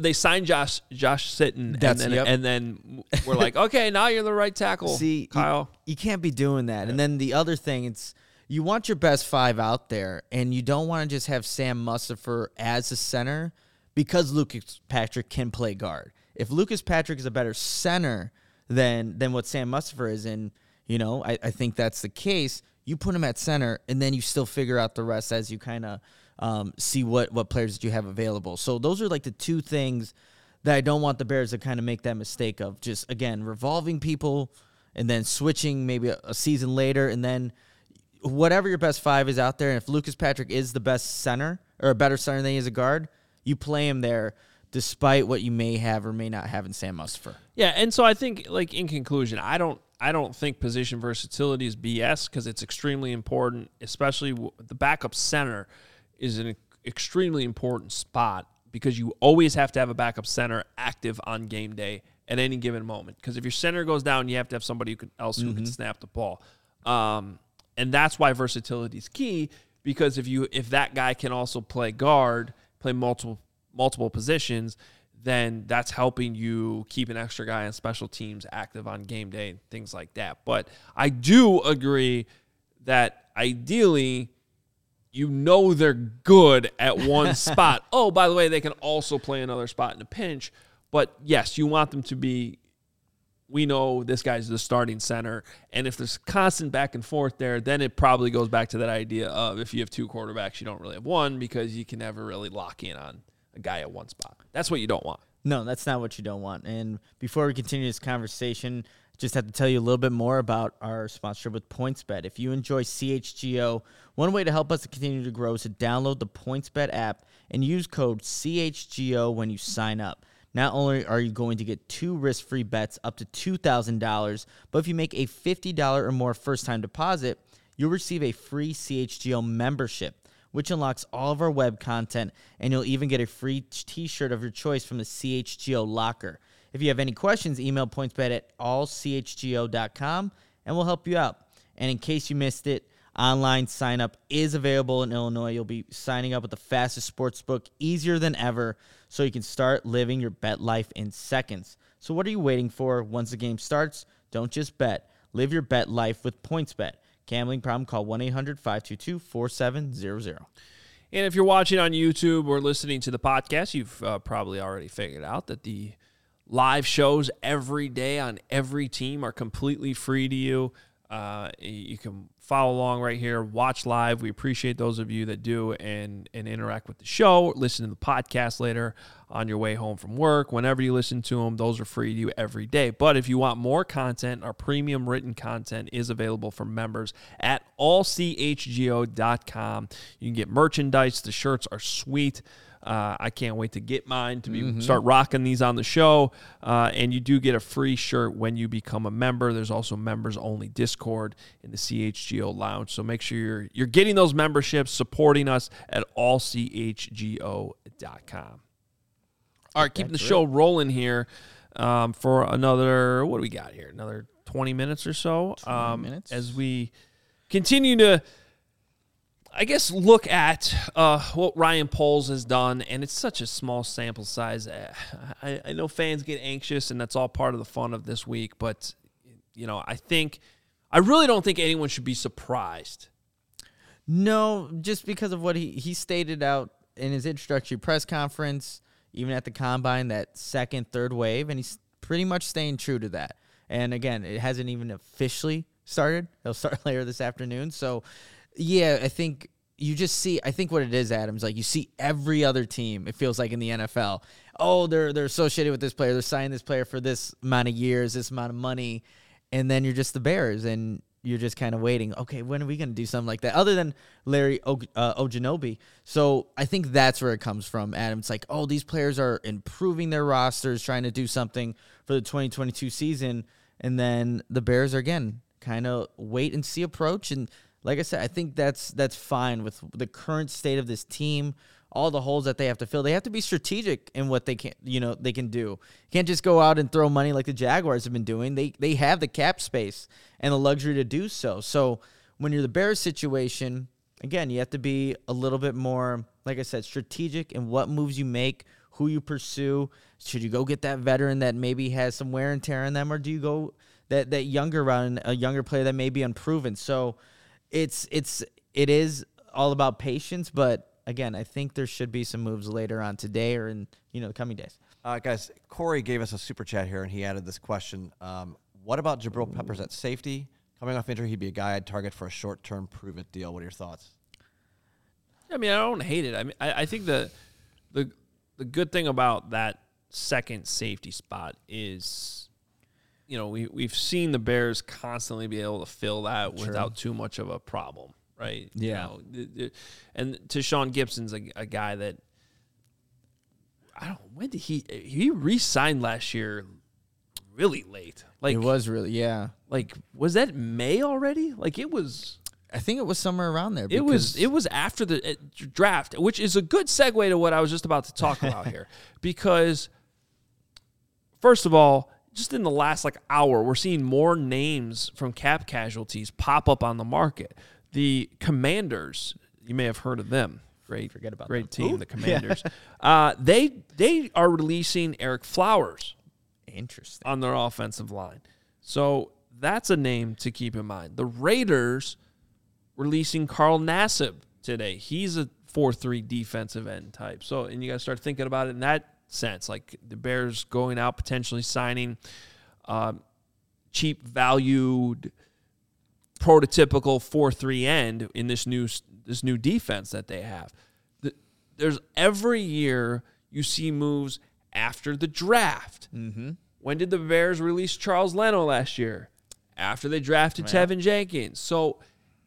they signed Josh Josh Sitton, and then yep. and then we're like, okay, now you're the right tackle. See, Kyle. you, can't be doing that. And then the other thing, it's you want your best five out there, and you don't want to just have Sam Mustipher as a center because Lucas Patrick can play guard. If Lucas Patrick is a better center than than what Sam Mustipher is, and you know, I, I think that's the case. You put him at center, and then you still figure out the rest as you kind of um, see what what players that you have available. So those are like the two things that I don't want the Bears to kind of make that mistake of just again revolving people and then switching maybe a, a season later and then whatever your best five is out there and if Lucas Patrick is the best center or a better center than he is a guard, you play him there despite what you may have or may not have in Sam Mustipher. Yeah, and so I think, like in conclusion, I don't, I don't think position versatility is BS because it's extremely important, especially w- the backup center is an extremely important spot because you always have to have a backup center active on game day at any given moment. Because if your center goes down, you have to have somebody who can, else who can snap the ball, um, and that's why versatility is key. Because if you if that guy can also play guard, play multiple multiple positions, then that's helping you keep an extra guy on special teams active on game day and things like that. But I do agree that ideally you know they're good at one spot. Oh, by the way, they can also play another spot in a pinch. But yes, you want them to be. We know this guy's the starting center, and if there's constant back and forth there, then it probably goes back to that idea of if you have two quarterbacks, you don't really have one because you can never really lock in on a guy at one spot. That's what you don't want. No, that's not what you don't want. And before we continue this conversation, just have to tell you a little bit more about our sponsorship with PointsBet. If you enjoy CHGO, one way to help us to continue to grow is to download the PointsBet app and use code CHGO when you sign up. Not only are you going to get two risk free bets up to $2,000, but if you make a $50 or more first time deposit, you'll receive a free CHGO membership, which unlocks all of our web content, and you'll even get a free t shirt of your choice from the CHGO locker. If you have any questions, email pointsbet at allchgo.com and we'll help you out. And in case you missed it, online sign up is available in Illinois. You'll be signing up with the fastest sports book, easier than ever, so you can start living your bet life in seconds. So what are you waiting for? Once the game starts, don't just bet. Live your bet life with PointsBet. Gambling problem? Call 1-800-522-4700. And if you're watching on YouTube or listening to the podcast, you've uh, probably already figured out that the live shows every day on every team are completely free to you. Uh, you can follow along right here, watch live. We appreciate those of you that do and and interact with the show. Listen to the podcast later on your way home from work. Whenever you listen to them, those are free to you every day. But if you want more content, our premium written content is available for members at allchgo.com. You can get merchandise. The shirts are sweet. Uh, I can't wait to get mine to be start rocking these on the show. Uh, and you do get a free shirt when you become a member. There's also members only Discord in the CHGO Lounge. So make sure you're you're getting those memberships, supporting us at allchgo.com. All right, keeping the show rolling here um, for another. What do we got here? Another 20 minutes or so. Um, minutes. as we continue to. I guess look at uh, what Ryan Poles has done, and it's such a small sample size. Uh, I, I know fans get anxious, and that's all part of the fun of this week. But you know, I think I really don't think anyone should be surprised. No, just because of what he, he stated out in his introductory press conference, even at the combine, that second, third wave, and he's pretty much staying true to that. And again, it hasn't even officially started. It'll start later this afternoon. So, yeah, I think you just see. I think what it is, Adams, like you see every other team. It feels like in the NFL. Oh, they're they're associated with this player. They're signing this player for this amount of years, this amount of money, and then you're just the Bears, and you're just kind of waiting. Okay, when are we going to do something like that? Other than Larry o- uh, Ogunjobi. So I think that's where it comes from, Adam. It's like, oh, these players are improving their rosters, trying to do something for the 2022 season, and then the Bears are again kind of wait and see approach. And like I said, I think that's that's fine with the current state of this team, all the holes that they have to fill. They have to be strategic in what they can, you know, they can do. You can't just go out and throw money like the Jaguars have been doing. They they have the cap space and the luxury to do so. So when you're the Bears situation, again, you have to be a little bit more, like I said, strategic in what moves you make, who you pursue. Should you go get that veteran that maybe has some wear and tear in them, or do you go that that younger run, a younger player that may be unproven? So it's it's it is all about patience, but again, I think there should be some moves later on today or in you know the coming days. Uh, guys, Corey gave us a super chat here, and he added this question: um, What about Jabril Peppers at safety? Coming off injury, he'd be a guy I'd target for a short-term prove-it deal. What are your thoughts? I mean, I don't hate it. I mean, I, I think the the the good thing about that second safety spot is, you know, we we've seen the Bears constantly be able to fill that without too much of a problem, right? You Yeah. know, th- th- and Tashaun Gipson's a, a guy that I don't. When did he he re-signed last year? Really late. Like it was really yeah. like was that May already? Like it was. I think it was somewhere around there. It was it was after the uh, draft, which is a good segue to what I was just about to talk about here, because first of all, just in the last like hour, we're seeing more names from cap casualties pop up on the market. The Commanders, you may have heard of them. Great, Forget about great them. team, the Commanders. uh, they they are releasing Ereck Flowers interesting. on their offensive line. So that's a name to keep in mind. The Raiders releasing Carl Nassib today. He's a 4-3 defensive end type. So and you got to start thinking about it And that sense like the Bears going out potentially signing um, cheap valued prototypical 4-3 end in this new this new defense that they have. The, there's every year you see moves after the draft. Mm-hmm. When did the Bears release Charles Leno last year? After they drafted Teven Jenkins. So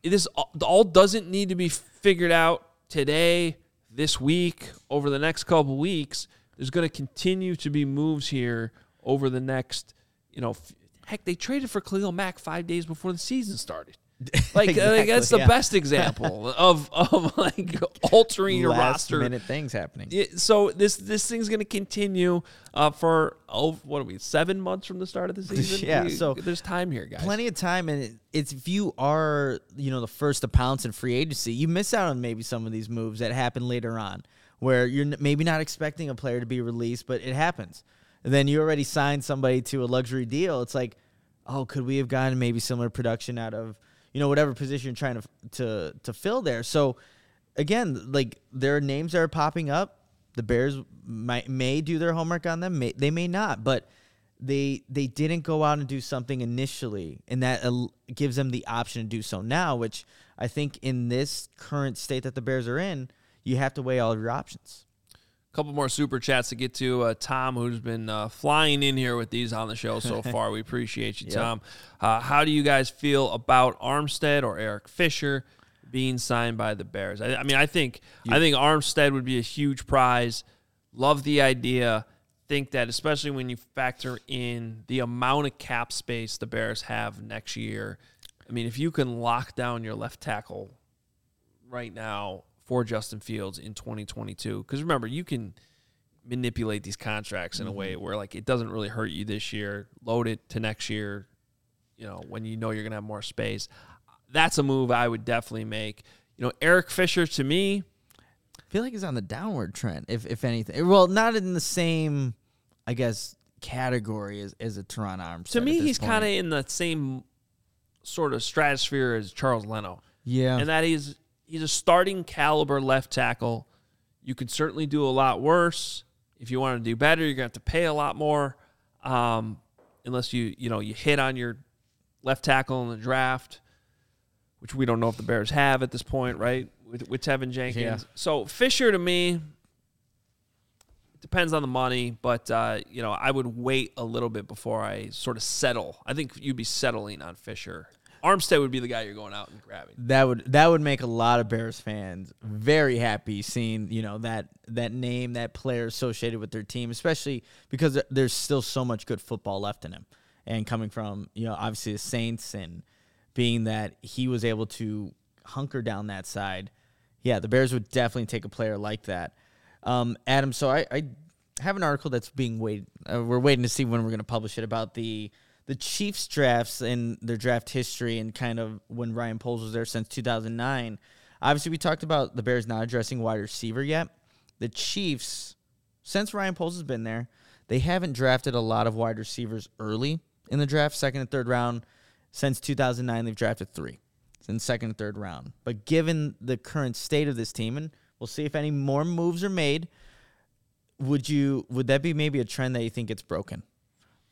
this all doesn't need to be figured out today, this week, over the next couple weeks. There's going to continue to be moves here over the next, you know, f- heck, they traded for Khalil Mack five days before the season started. Like, uh, like, that's the yeah. best example of of like altering your Last roster. minute things happening. Yeah, so this this thing's going to continue uh, for oh what are we seven months from the start of the season? Yeah, We- so there's time here, guys. Plenty of time, and it- it's if you are you know the first to pounce in free agency, you miss out on maybe some of these moves that happen later on, where you're maybe not expecting a player to be released, but it happens. And then you already signed somebody to a luxury deal. It's like, oh, could we have gotten maybe similar production out of you know whatever position you're trying to to to fill there? So again, like there are names that are popping up. The Bears might may do their homework on them. May, they may not, but they they didn't go out and do something initially, and that gives them the option to do so now. Which I think in this current state that the Bears are in, you have to weigh all of your options. A couple more super chats to get to. Uh, Tom, who's been uh, flying in here with these on the show so far. We appreciate you, Yep. Tom. Uh, how do you guys feel about Armstead or Eric Fisher being signed by the Bears? I, I mean, I think I think Armstead would be a huge prize. Love the idea. Think that especially when you factor in the amount of cap space the Bears have next year. I mean, if you can lock down your left tackle right now for Justin Fields in 2022. Because remember, you can manipulate these contracts in a way mm-hmm. where like it doesn't really hurt you this year. Load it to next year. You know when you know you're gonna have more space. That's a move I would definitely make. You know, Eric Fisher to me, I feel like he's on the downward trend, if if anything. Well, not in the same, I guess, category as, as a Terron Armstead. to me he's kind of in the same sort of stratosphere as Charles Leno. yeah. and that he's he's a starting caliber left tackle. You could certainly do a lot worse. If you want to do better, you're gonna have to pay a lot more. Um, unless you you know you hit on your left tackle in the draft, which we don't know if the Bears have at this point, right? With with Teven Jenkins. Yeah. So Fisher to me depends on the money, but uh, you know I would wait a little bit before I sort of settle. I think you'd be settling on Fisher. Armstead would be the guy you're going out and grabbing. that would that would make a lot of Bears fans very happy seeing you know that that name that player associated with their team, especially because there's still so much good football left in him, and coming from you know obviously the Saints and being that he was able to hunker down that side, yeah, the Bears would definitely take a player like that. Um, Adam, so I, I have an article that's being waited. Uh, we're waiting to see when we're going to publish it about the the Chiefs drafts and their draft history and kind of when Ryan Poles was there since 2009. Obviously, we talked about the Bears not addressing wide receiver yet. The Chiefs, since Ryan Poles has been there, they haven't drafted a lot of wide receivers early in the draft, second and third round. Since 2009, they've drafted three in second and third round. But given the current state of this team, and we'll see if any more moves are made, would you would that be maybe a trend that you think gets broken?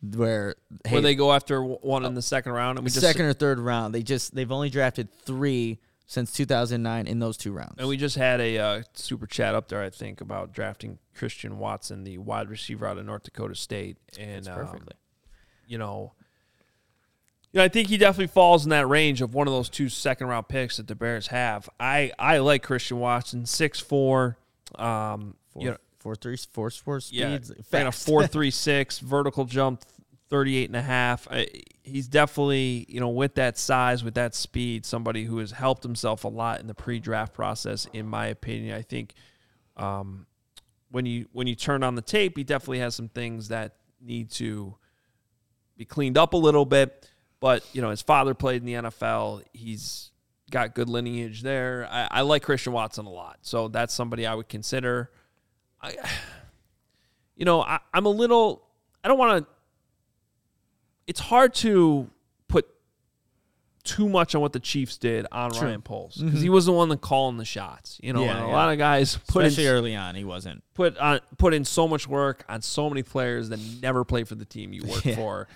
Where hey, Where they go after one in the second round, and we just second or third round, they just they've only drafted three since 2009 in those two rounds. And we just had a uh, super chat up there, I think, about drafting Christian Watson, the wide receiver out of North Dakota State, and um, perfectly. you know, you know, I think he definitely falls in that range of one of those two second round picks that the Bears have. I I like Christian Watson, six four, um, four, you know, four three four four yeah, speeds. ran a four three six vertical jump, 38 and a half. I, he's definitely you know with that size, with that speed, somebody who has helped himself a lot in the pre draft process. In my opinion, I think um, when you when you turn on the tape, he definitely has some things that need to be cleaned up a little bit. But you know, his father played in the NFL. He's got good lineage there. I, I like Christian Watson a lot, so that's somebody I would consider. I, you know, I, I'm a little. I don't want to. It's hard to put too much on what the Chiefs did on Ryan Poles because he was the one that calling the shots. You know, Mm-hmm. Yeah, a yeah. lot of guys put in Especially early on, he wasn't. put on put in so much work on so many players that never play for the team you work Yeah. for.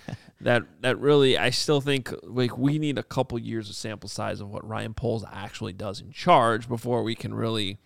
That that really I still think like we need a couple years of sample size of what Ryan Poles actually does in charge before we can really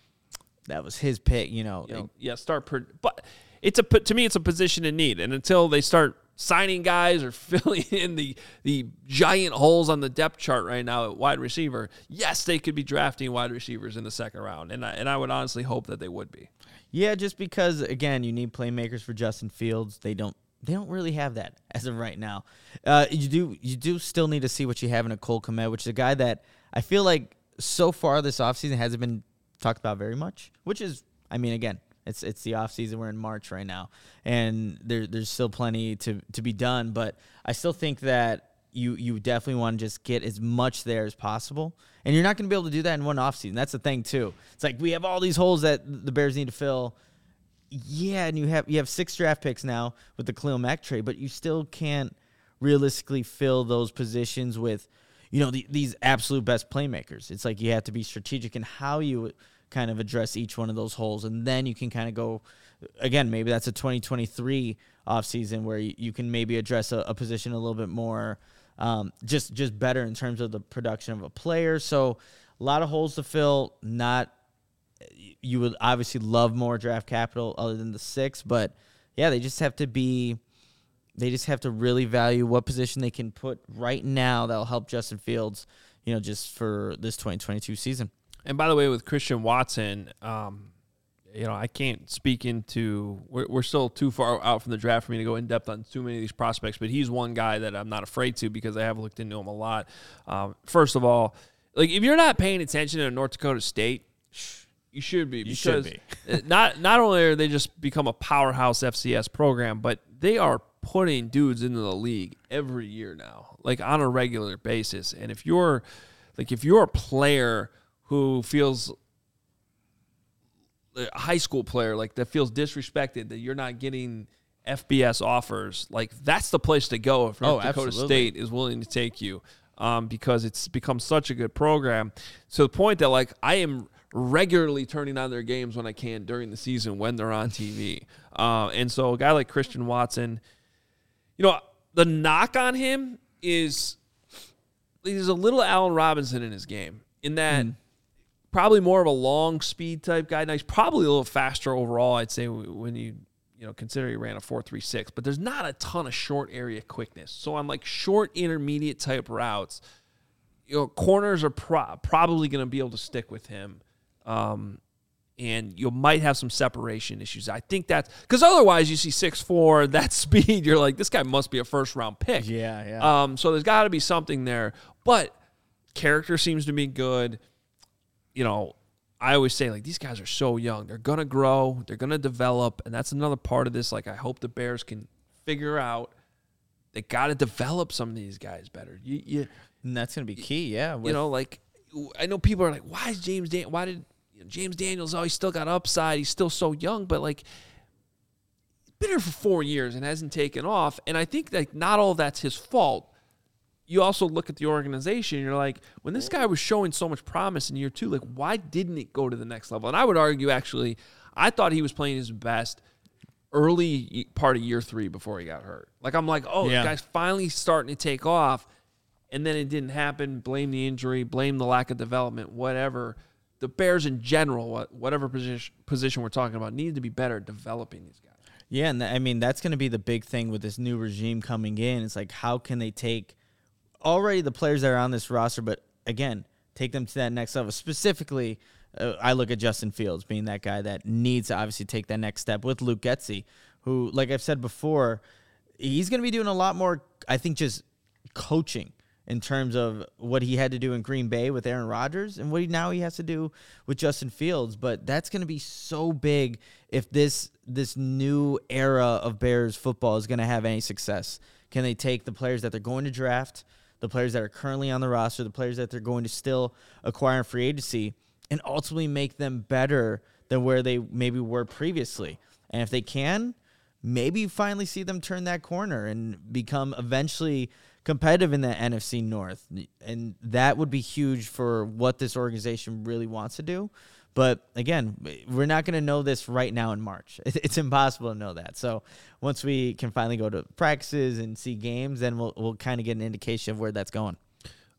That was his pick. You know, you know, yeah start per, but it's a to me it's a position in need and until they start signing guys or filling in the the giant holes on the depth chart right now at wide receiver yes they could be drafting wide receivers in the second round and I, and I would honestly hope that they would be Yeah, just because again, you need playmakers for Justin Fields. They don't they don't really have that as of right now. Uh, you do you do still need to see what you have in a Cole Kmet, which is a guy that I feel like so far this offseason hasn't been talked about very much. Which is I mean again, it's it's the offseason. We're in March right now. And there there's still plenty to, to be done. But I still think that you you definitely want to just get as much there as possible. And you're not going to be able to do that in one offseason. That's the thing too. It's like we have all these holes that the Bears need to fill. Yeah, and you have you have six draft picks now with the Khalil Mack trade, but you still can't realistically fill those positions with you know the, these absolute best playmakers. It's like you have to be strategic in how you kind of address each one of those holes, and then you can kind of go again. Maybe that's a 2023 offseason where you, you can maybe address a, a position a little bit more, um, just just better in terms of the production of a player. So a lot of holes to fill. Not you would obviously love more draft capital other than the six, but yeah, they just have to be. They just have to really value what position they can put right now that'll help Justin Fields, you know, just for this 2022 season. And by the way, with Christian Watson, um, you know, I can't speak into. We're, we're still too far out from the draft for me to go in depth on too many of these prospects. But he's one guy that I'm not afraid to because I have looked into him a lot. Um, first of all, like if you're not paying attention to North Dakota State, you should be because should be. not not only are they just become a powerhouse FCS program, but they are putting dudes into the league every year now, like on a regular basis. And if you're like if you're a player who feels a high school player like that feels disrespected that you're not getting FBS offers, like that's the place to go if North Oh, Dakota absolutely. State is willing to take you. Um, because it's become such a good program to the point that like I am regularly turning on their games when I can during the season when they're on TV. Uh, and so a guy like Christian Watson, you know, the knock on him is there's a little Allen Robinson in his game in that probably more of a long speed type guy. Now he's probably a little faster overall, I'd say, when you you know consider he ran a four three six. But there's not a ton of short area quickness. So on like short intermediate type routes, you know, corners are pro- probably going to be able to stick with him. Um, and you might have some separation issues. I think that's because otherwise you see six four that speed, you're like, this guy must be a first round pick. Yeah, yeah. Um, so there's got to be something there, but character seems to be good. You know, I always say like these guys are so young. They're gonna grow. They're gonna develop, and that's another part of this. Like I hope the Bears can figure out they got to develop some of these guys better. You, you, And that's gonna be key. Yeah. you know, like I know people are like, why is James Dan? Why did you know, James Daniels? Oh, he's still got upside. He's still so young, but like. he's Been here for four years and hasn't taken off, and I think like not all that's his fault you also look at the organization you're like, when this guy was showing so much promise in year two, like why didn't it go to the next level? And I would argue actually, I thought he was playing his best early part of year three before he got hurt. Like I'm like, oh, Yeah. guy's finally starting to take off, and then it didn't happen. Blame the injury, blame the lack of development, whatever. The Bears in general, what- whatever position position we're talking about, need to be better at developing these guys. Yeah, and th- I mean that's going to be the big thing with this new regime coming in. It's like how can they take already the players that are on this roster, but again, take them to that next level. Specifically, uh, I look at Justin Fields being that guy that needs to obviously take that next step with Luke Getsy, who, like I've said before, he's going to be doing a lot more. I think just coaching in terms of what he had to do in Green Bay with Aaron Rodgers and what he now he has to do with Justin Fields. But that's going to be so big if this this new era of Bears football is going to have any success. Can they take the players that they're going to draft, the players that are currently on the roster, the players that they're going to still acquire in free agency, and ultimately make them better than where they maybe were previously? And if they can, maybe finally see them turn that corner and become eventually competitive in the NFC North. And that would be huge for what this organization really wants to do. But again, we're not going to know this right now in March. It's impossible to know that. So once we can finally go to practices and see games, then we'll, we'll kind of get an indication of where that's going.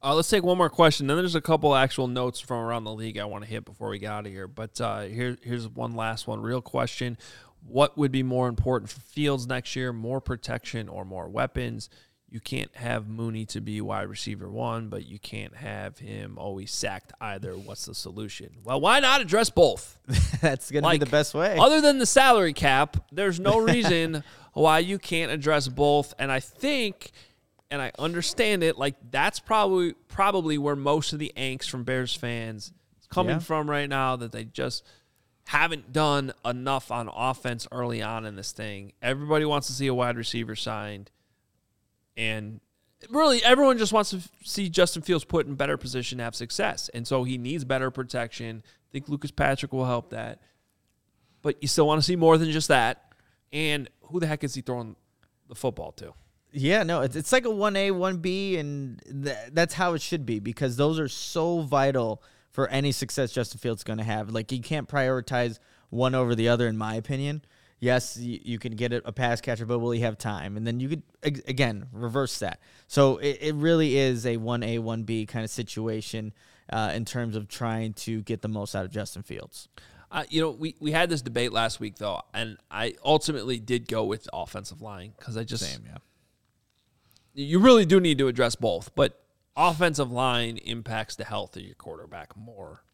Uh, let's take one more question. Then there's a couple actual notes from around the league I want to hit before we get out of here. But uh, here, here's one last one. Real question: What would be more important for Fields next year? More protection or more weapons? You can't have Mooney to be wide receiver one, but you can't have him always sacked either. What's the solution? Well, why not address both? that's going to be the best way. Other than the salary cap, there's no reason why you can't address both. And I think, and I understand it, like that's probably probably where most of the angst from Bears fans is coming Yeah. from right now. That they just haven't done enough on offense early on in this thing. Everybody wants to see a wide receiver signed, and really everyone just wants to see Justin Fields put in better position to have success. And so he needs better protection. I think Lucas Patrick will help that but you still want to see more than just that. And who the heck is he throwing the football to? Yeah, no, it's, it's like a 1A, 1B, and th- that's how it should be because those are so vital for any success Justin Fields is going to have. Like, you can't prioritize one over the other, in my opinion. Yes, you, you can get a, a pass catcher, but will he have time? And then you could, again, reverse that. So it, it really is a 1A, 1B kind of situation uh, in terms of trying to get the most out of Justin Fields. Uh, you know, we, we had this debate last week, though, and I ultimately did go with offensive line because I just. Same, yeah. You really do need to address both, but offensive line impacts the health of your quarterback more.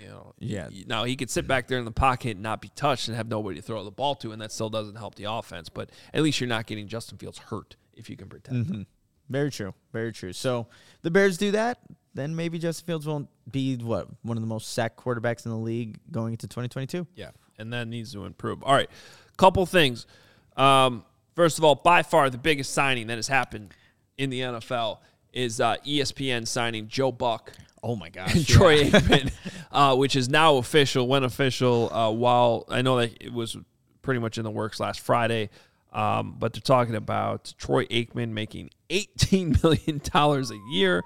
You know, Yeah. Now he could sit back there in the pocket and not be touched and have nobody to throw the ball to, and that still doesn't help the offense. But at least you're not getting Justin Fields hurt if you can protect him. Very true. Very true. So the Bears do that, then maybe Justin Fields won't be what one of the most sacked quarterbacks in the league going into 2022. Yeah, and that needs to improve. All right, couple things. Um, first of all, by far the biggest signing that has happened in the NFL is uh, ESPN signing Joe Buck Oh my gosh. and Troy Aikman, uh, which is now official. Went official uh, while I know that it was pretty much in the works last Friday. Um, but they're talking about Troy Aikman making eighteen million dollars a year.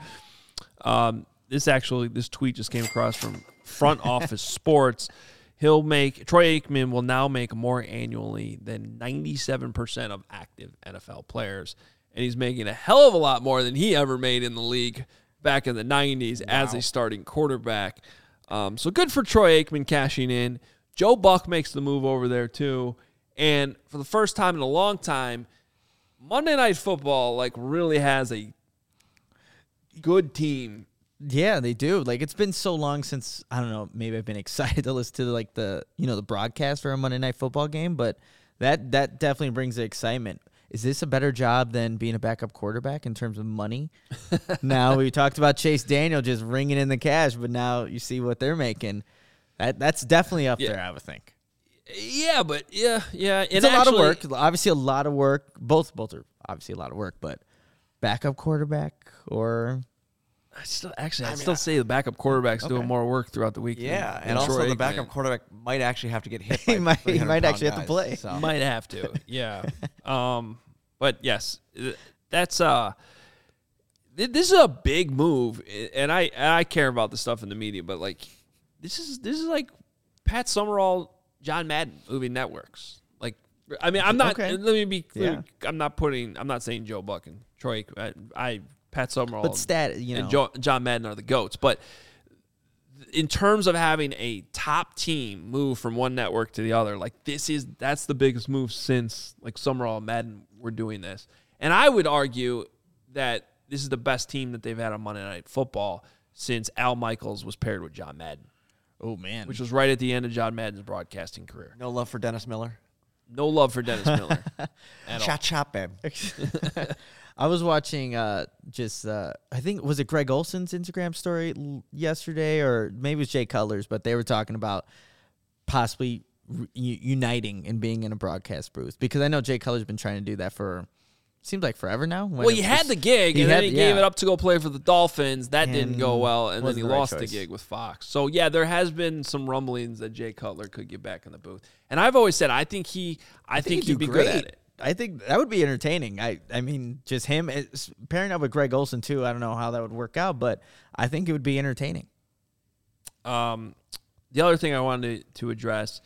Um, this actually, this tweet just came across from Front Office Sports. He'll make Troy Aikman will now make more annually than ninety-seven percent of active NFL players, and he's making a hell of a lot more than he ever made in the league back in the '90s as a starting quarterback. Um, so good for Troy Aikman cashing in. Joe Buck makes the move over there too, and for the first time in a long time, Monday Night Football like really has a good team. Yeah, they do. Like it's been so long since I don't know. Maybe I've been excited to listen to like the you know the broadcast for a Monday Night Football game, but that that definitely brings the excitement. Is this a better job than being a backup quarterback in terms of money? now we talked about Chase Daniel just ringing in the cash, but now you see what they're making. That that's definitely up Yeah. there, I would think. Yeah, but yeah, yeah. It's a lot of work. Obviously, a lot of work. Both both are obviously a lot of work, but backup quarterback or I still actually, I still say the backup quarterback's doing more work throughout the week. Yeah, than and also Troy the backup quarterback might actually have to get hit. He might- he might pound actually have to play. so. might have to. Yeah. um, but yes, that's uh, th- this is a big move, and I and I care about the stuff in the media, but like, this is this is like Pat Summerall, John Madden moving networks. Like, I mean, I'm not. Okay. Let me be clear. Yeah. I'm not putting. I'm not saying Joe Buck and Troy. I, I Pat Summerall. but stat, you know. and jo- John Madden are the goats. But in terms of having a top team move from one network to the other, like this is that's the biggest move since like Summerall and Madden were doing this. And I would argue that this is the best team that they've had on Monday Night Football since Al Michaels was paired with John Madden, oh man, which was right at the end of John Madden's broadcasting career. No love for Dennis Miller. No love for Dennis Miller. at all. Chop chop, babe. I was watching uh just uh I think was it Greg Olsen's Instagram story l- yesterday or maybe it was Jay Cutler's, but they were talking about possibly re- uniting and being in a broadcast booth because I know Jay Cutler's been trying to do that for seems like forever now. when Well, he had the gig, and had- then he gave it up to go play for the Dolphins. That didn't go well, and then he the right lost the gig with Fox. So yeah, there has been some rumblings that Jay Cutler could get back in the booth, and I've always said I think he, I, think, he'd, do be great. good at it. I think that would be entertaining. I I mean, just him it's, pairing up with Greg Olsen too. I don't know how that would work out, but I think it would be entertaining. Um, the other thing I wanted to address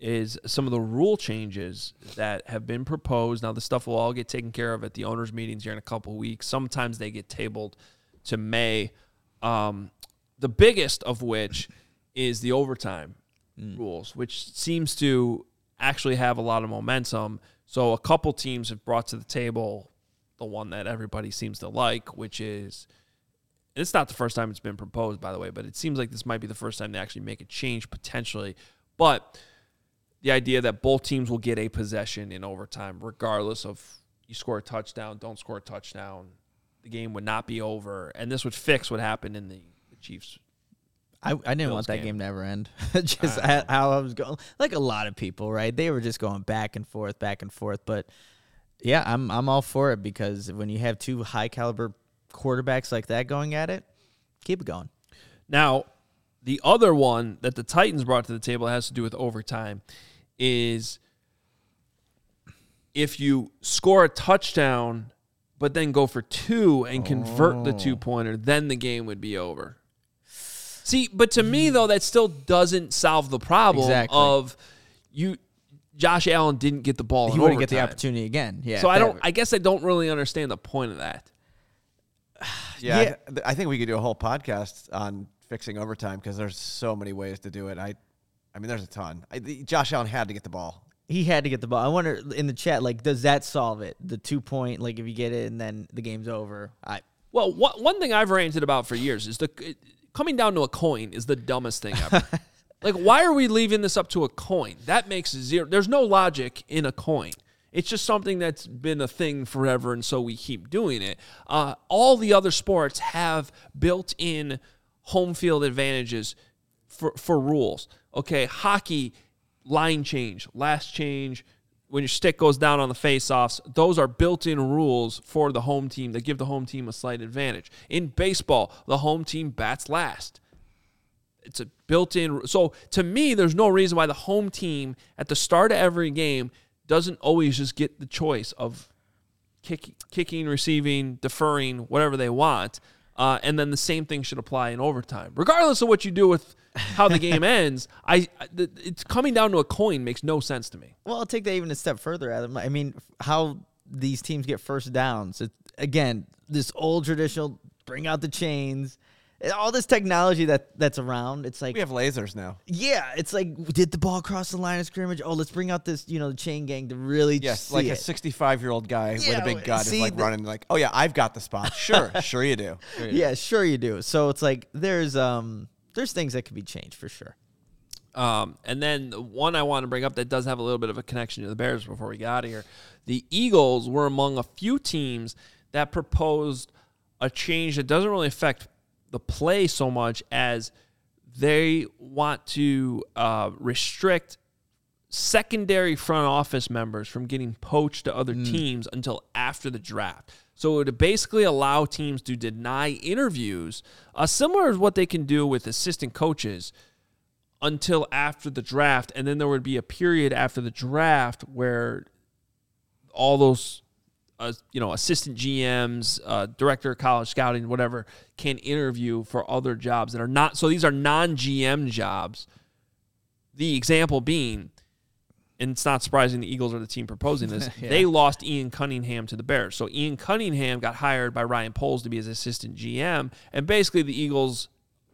is some of the rule changes that have been proposed. Now, the stuff will all get taken care of at the owners' meetings here in a couple of weeks. Sometimes they get tabled to May. Um, the biggest of which is the overtime rules, which seems to actually have a lot of momentum. So, a couple teams have brought to the table the one that everybody seems to like, which is it's not the first time it's been proposed, by the way, but it seems like this might be the first time they actually make a change potentially. But the idea that both teams will get a possession in overtime, regardless of you score a touchdown, don't score a touchdown, the game would not be over, and this would fix what happened in the, the Chiefs. I, I didn't Bills want that game. game to ever end. just ha- how I was going, like a lot of people, right? They were just going back and forth, back and forth. But yeah, I'm I'm all for it because when you have two high caliber quarterbacks like that going at it, keep it going. Now, the other one that the Titans brought to the table has to do with overtime is if you score a touchdown but then go for two and convert the oh. two pointer, then the game would be over. See, but to me though, that still doesn't solve the problem Exactly. of you. Josh Allen didn't get the ball. He in wouldn't get the overtime. opportunity again. Yeah. So I don't. I guess I don't really understand the point of that. Yeah, Yeah. I, th- I think we could do a whole podcast on fixing overtime because there's so many ways to do it. I, I mean, there's a ton. I, the, Josh Allen had to get the ball. he had to get the ball. I wonder in the chat, like, does that solve it? The two point, like, if you get it and then the game's over. I Well, one one thing I've ranted about for years is the it- coming down to a coin is the dumbest thing ever. like, why are we leaving this up to a coin? That makes zero. There's no logic in a coin. It's just something that's been a thing forever, and so we keep doing it. Uh, all the other sports have built-in home field advantages for for rules. Okay, hockey line change, last change, when your stick goes down on the face-offs, those are built-in rules for the home team that give the home team a slight advantage. In baseball, the home team bats last. It's a built-in so to me there's no reason why the home team at the start of every game doesn't always just get the choice of kick, kicking, receiving, deferring, whatever they want. Uh, and then the same thing should apply in overtime, regardless of what you do with how the game ends. I, I it's coming down to a coin makes no sense to me. Well, I'll take that even a step further, Adam. I mean, how these teams get first downs. It, again, this old traditional bring out the chains, all this technology that that's around. It's like, We have lasers now. yeah, it's like, did the ball cross the line of scrimmage? Oh, let's bring out this, you know, the chain gang to really Yes, see like a 65 year old guy with a big gun is like the- running like, oh yeah, I've got the spot. Sure, sure you do. Sure you do. Yeah, sure you do. So it's like there's um there's things that could be changed for sure. Um, and then the one I want to bring up that does have a little bit of a connection to the Bears before we got here. The Eagles were among a few teams that proposed a change that doesn't really affect the play so much as they want to uh, restrict secondary front office members from getting poached to other teams until after the draft. So it would basically allow teams to deny interviews, uh, similar to what they can do with assistant coaches, until after the draft. And then there would be a period after the draft where all those uh, you know assistant GMs, uh, director of college scouting, whatever, can interview for other jobs that are not. So these are non GM jobs. The example being, and it's not surprising the Eagles are the team proposing this. They lost Ian Cunningham to the Bears, so Ian Cunningham got hired by Ryan Poles to be his assistant GM, and basically the Eagles,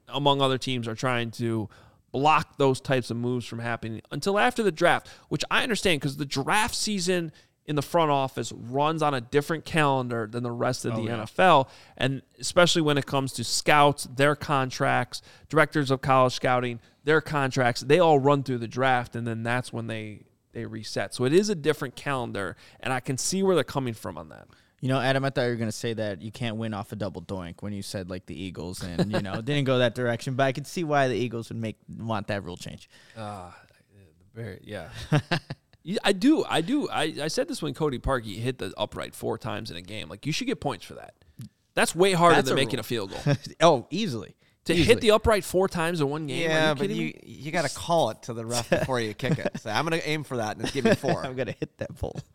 among other teams, are trying to block those types of moves from happening until after the draft, which I understand because the draft season in the front office runs on a different calendar than the rest of oh, the NFL. And especially when it comes to scouts, their contracts, directors of college scouting, their contracts, they all run through the draft. And then that's when they they reset. So it is a different calendar and I can see where they're coming from on that. You know, Adam, I thought you were gonna say that you can't win off a double doink when you said like the Eagles, and you know, didn't go that direction. But I could see why the Eagles would make want that rule change. Ah, very yeah. Yeah, I do. I do. I, I said this when Cody Parkey hit the upright four times in a game. Like you should get points for that. That's way harder That's than a making rule. a field goal. oh, easily to Easily. hit the upright four times in one game. Yeah, you but kidding you me? you got to call it to the ref before you kick it. Say, I'm going to aim for that and it's give me four. I'm gonna hit that pole.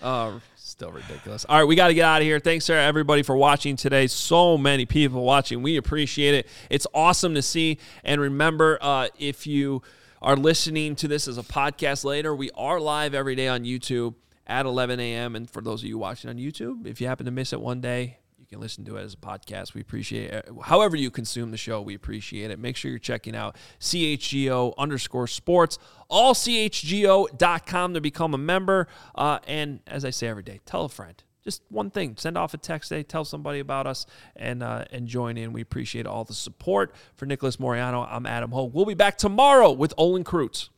Uh, still ridiculous. All right, we got to get out of here. Thanks, Sarah, everybody, for watching today. So many people watching. We appreciate it. It's awesome to see. And remember, uh, if you are listening to this as a podcast later, we are live every day on YouTube at 11 a.m. And for those of you watching on YouTube, if you happen to miss it one day, can listen to it as a podcast. We appreciate it. However you consume the show, we appreciate it. Make sure you're checking out CHGO underscore sports, all CHGO.com to become a member. Uh, and as I say every day, tell a friend. Just one thing. Send off a text today. Tell somebody about us and uh, and join in. We appreciate all the support. For Nicholas Moriano, I'm Adam Hoge. We'll be back tomorrow with Olin Kreutz.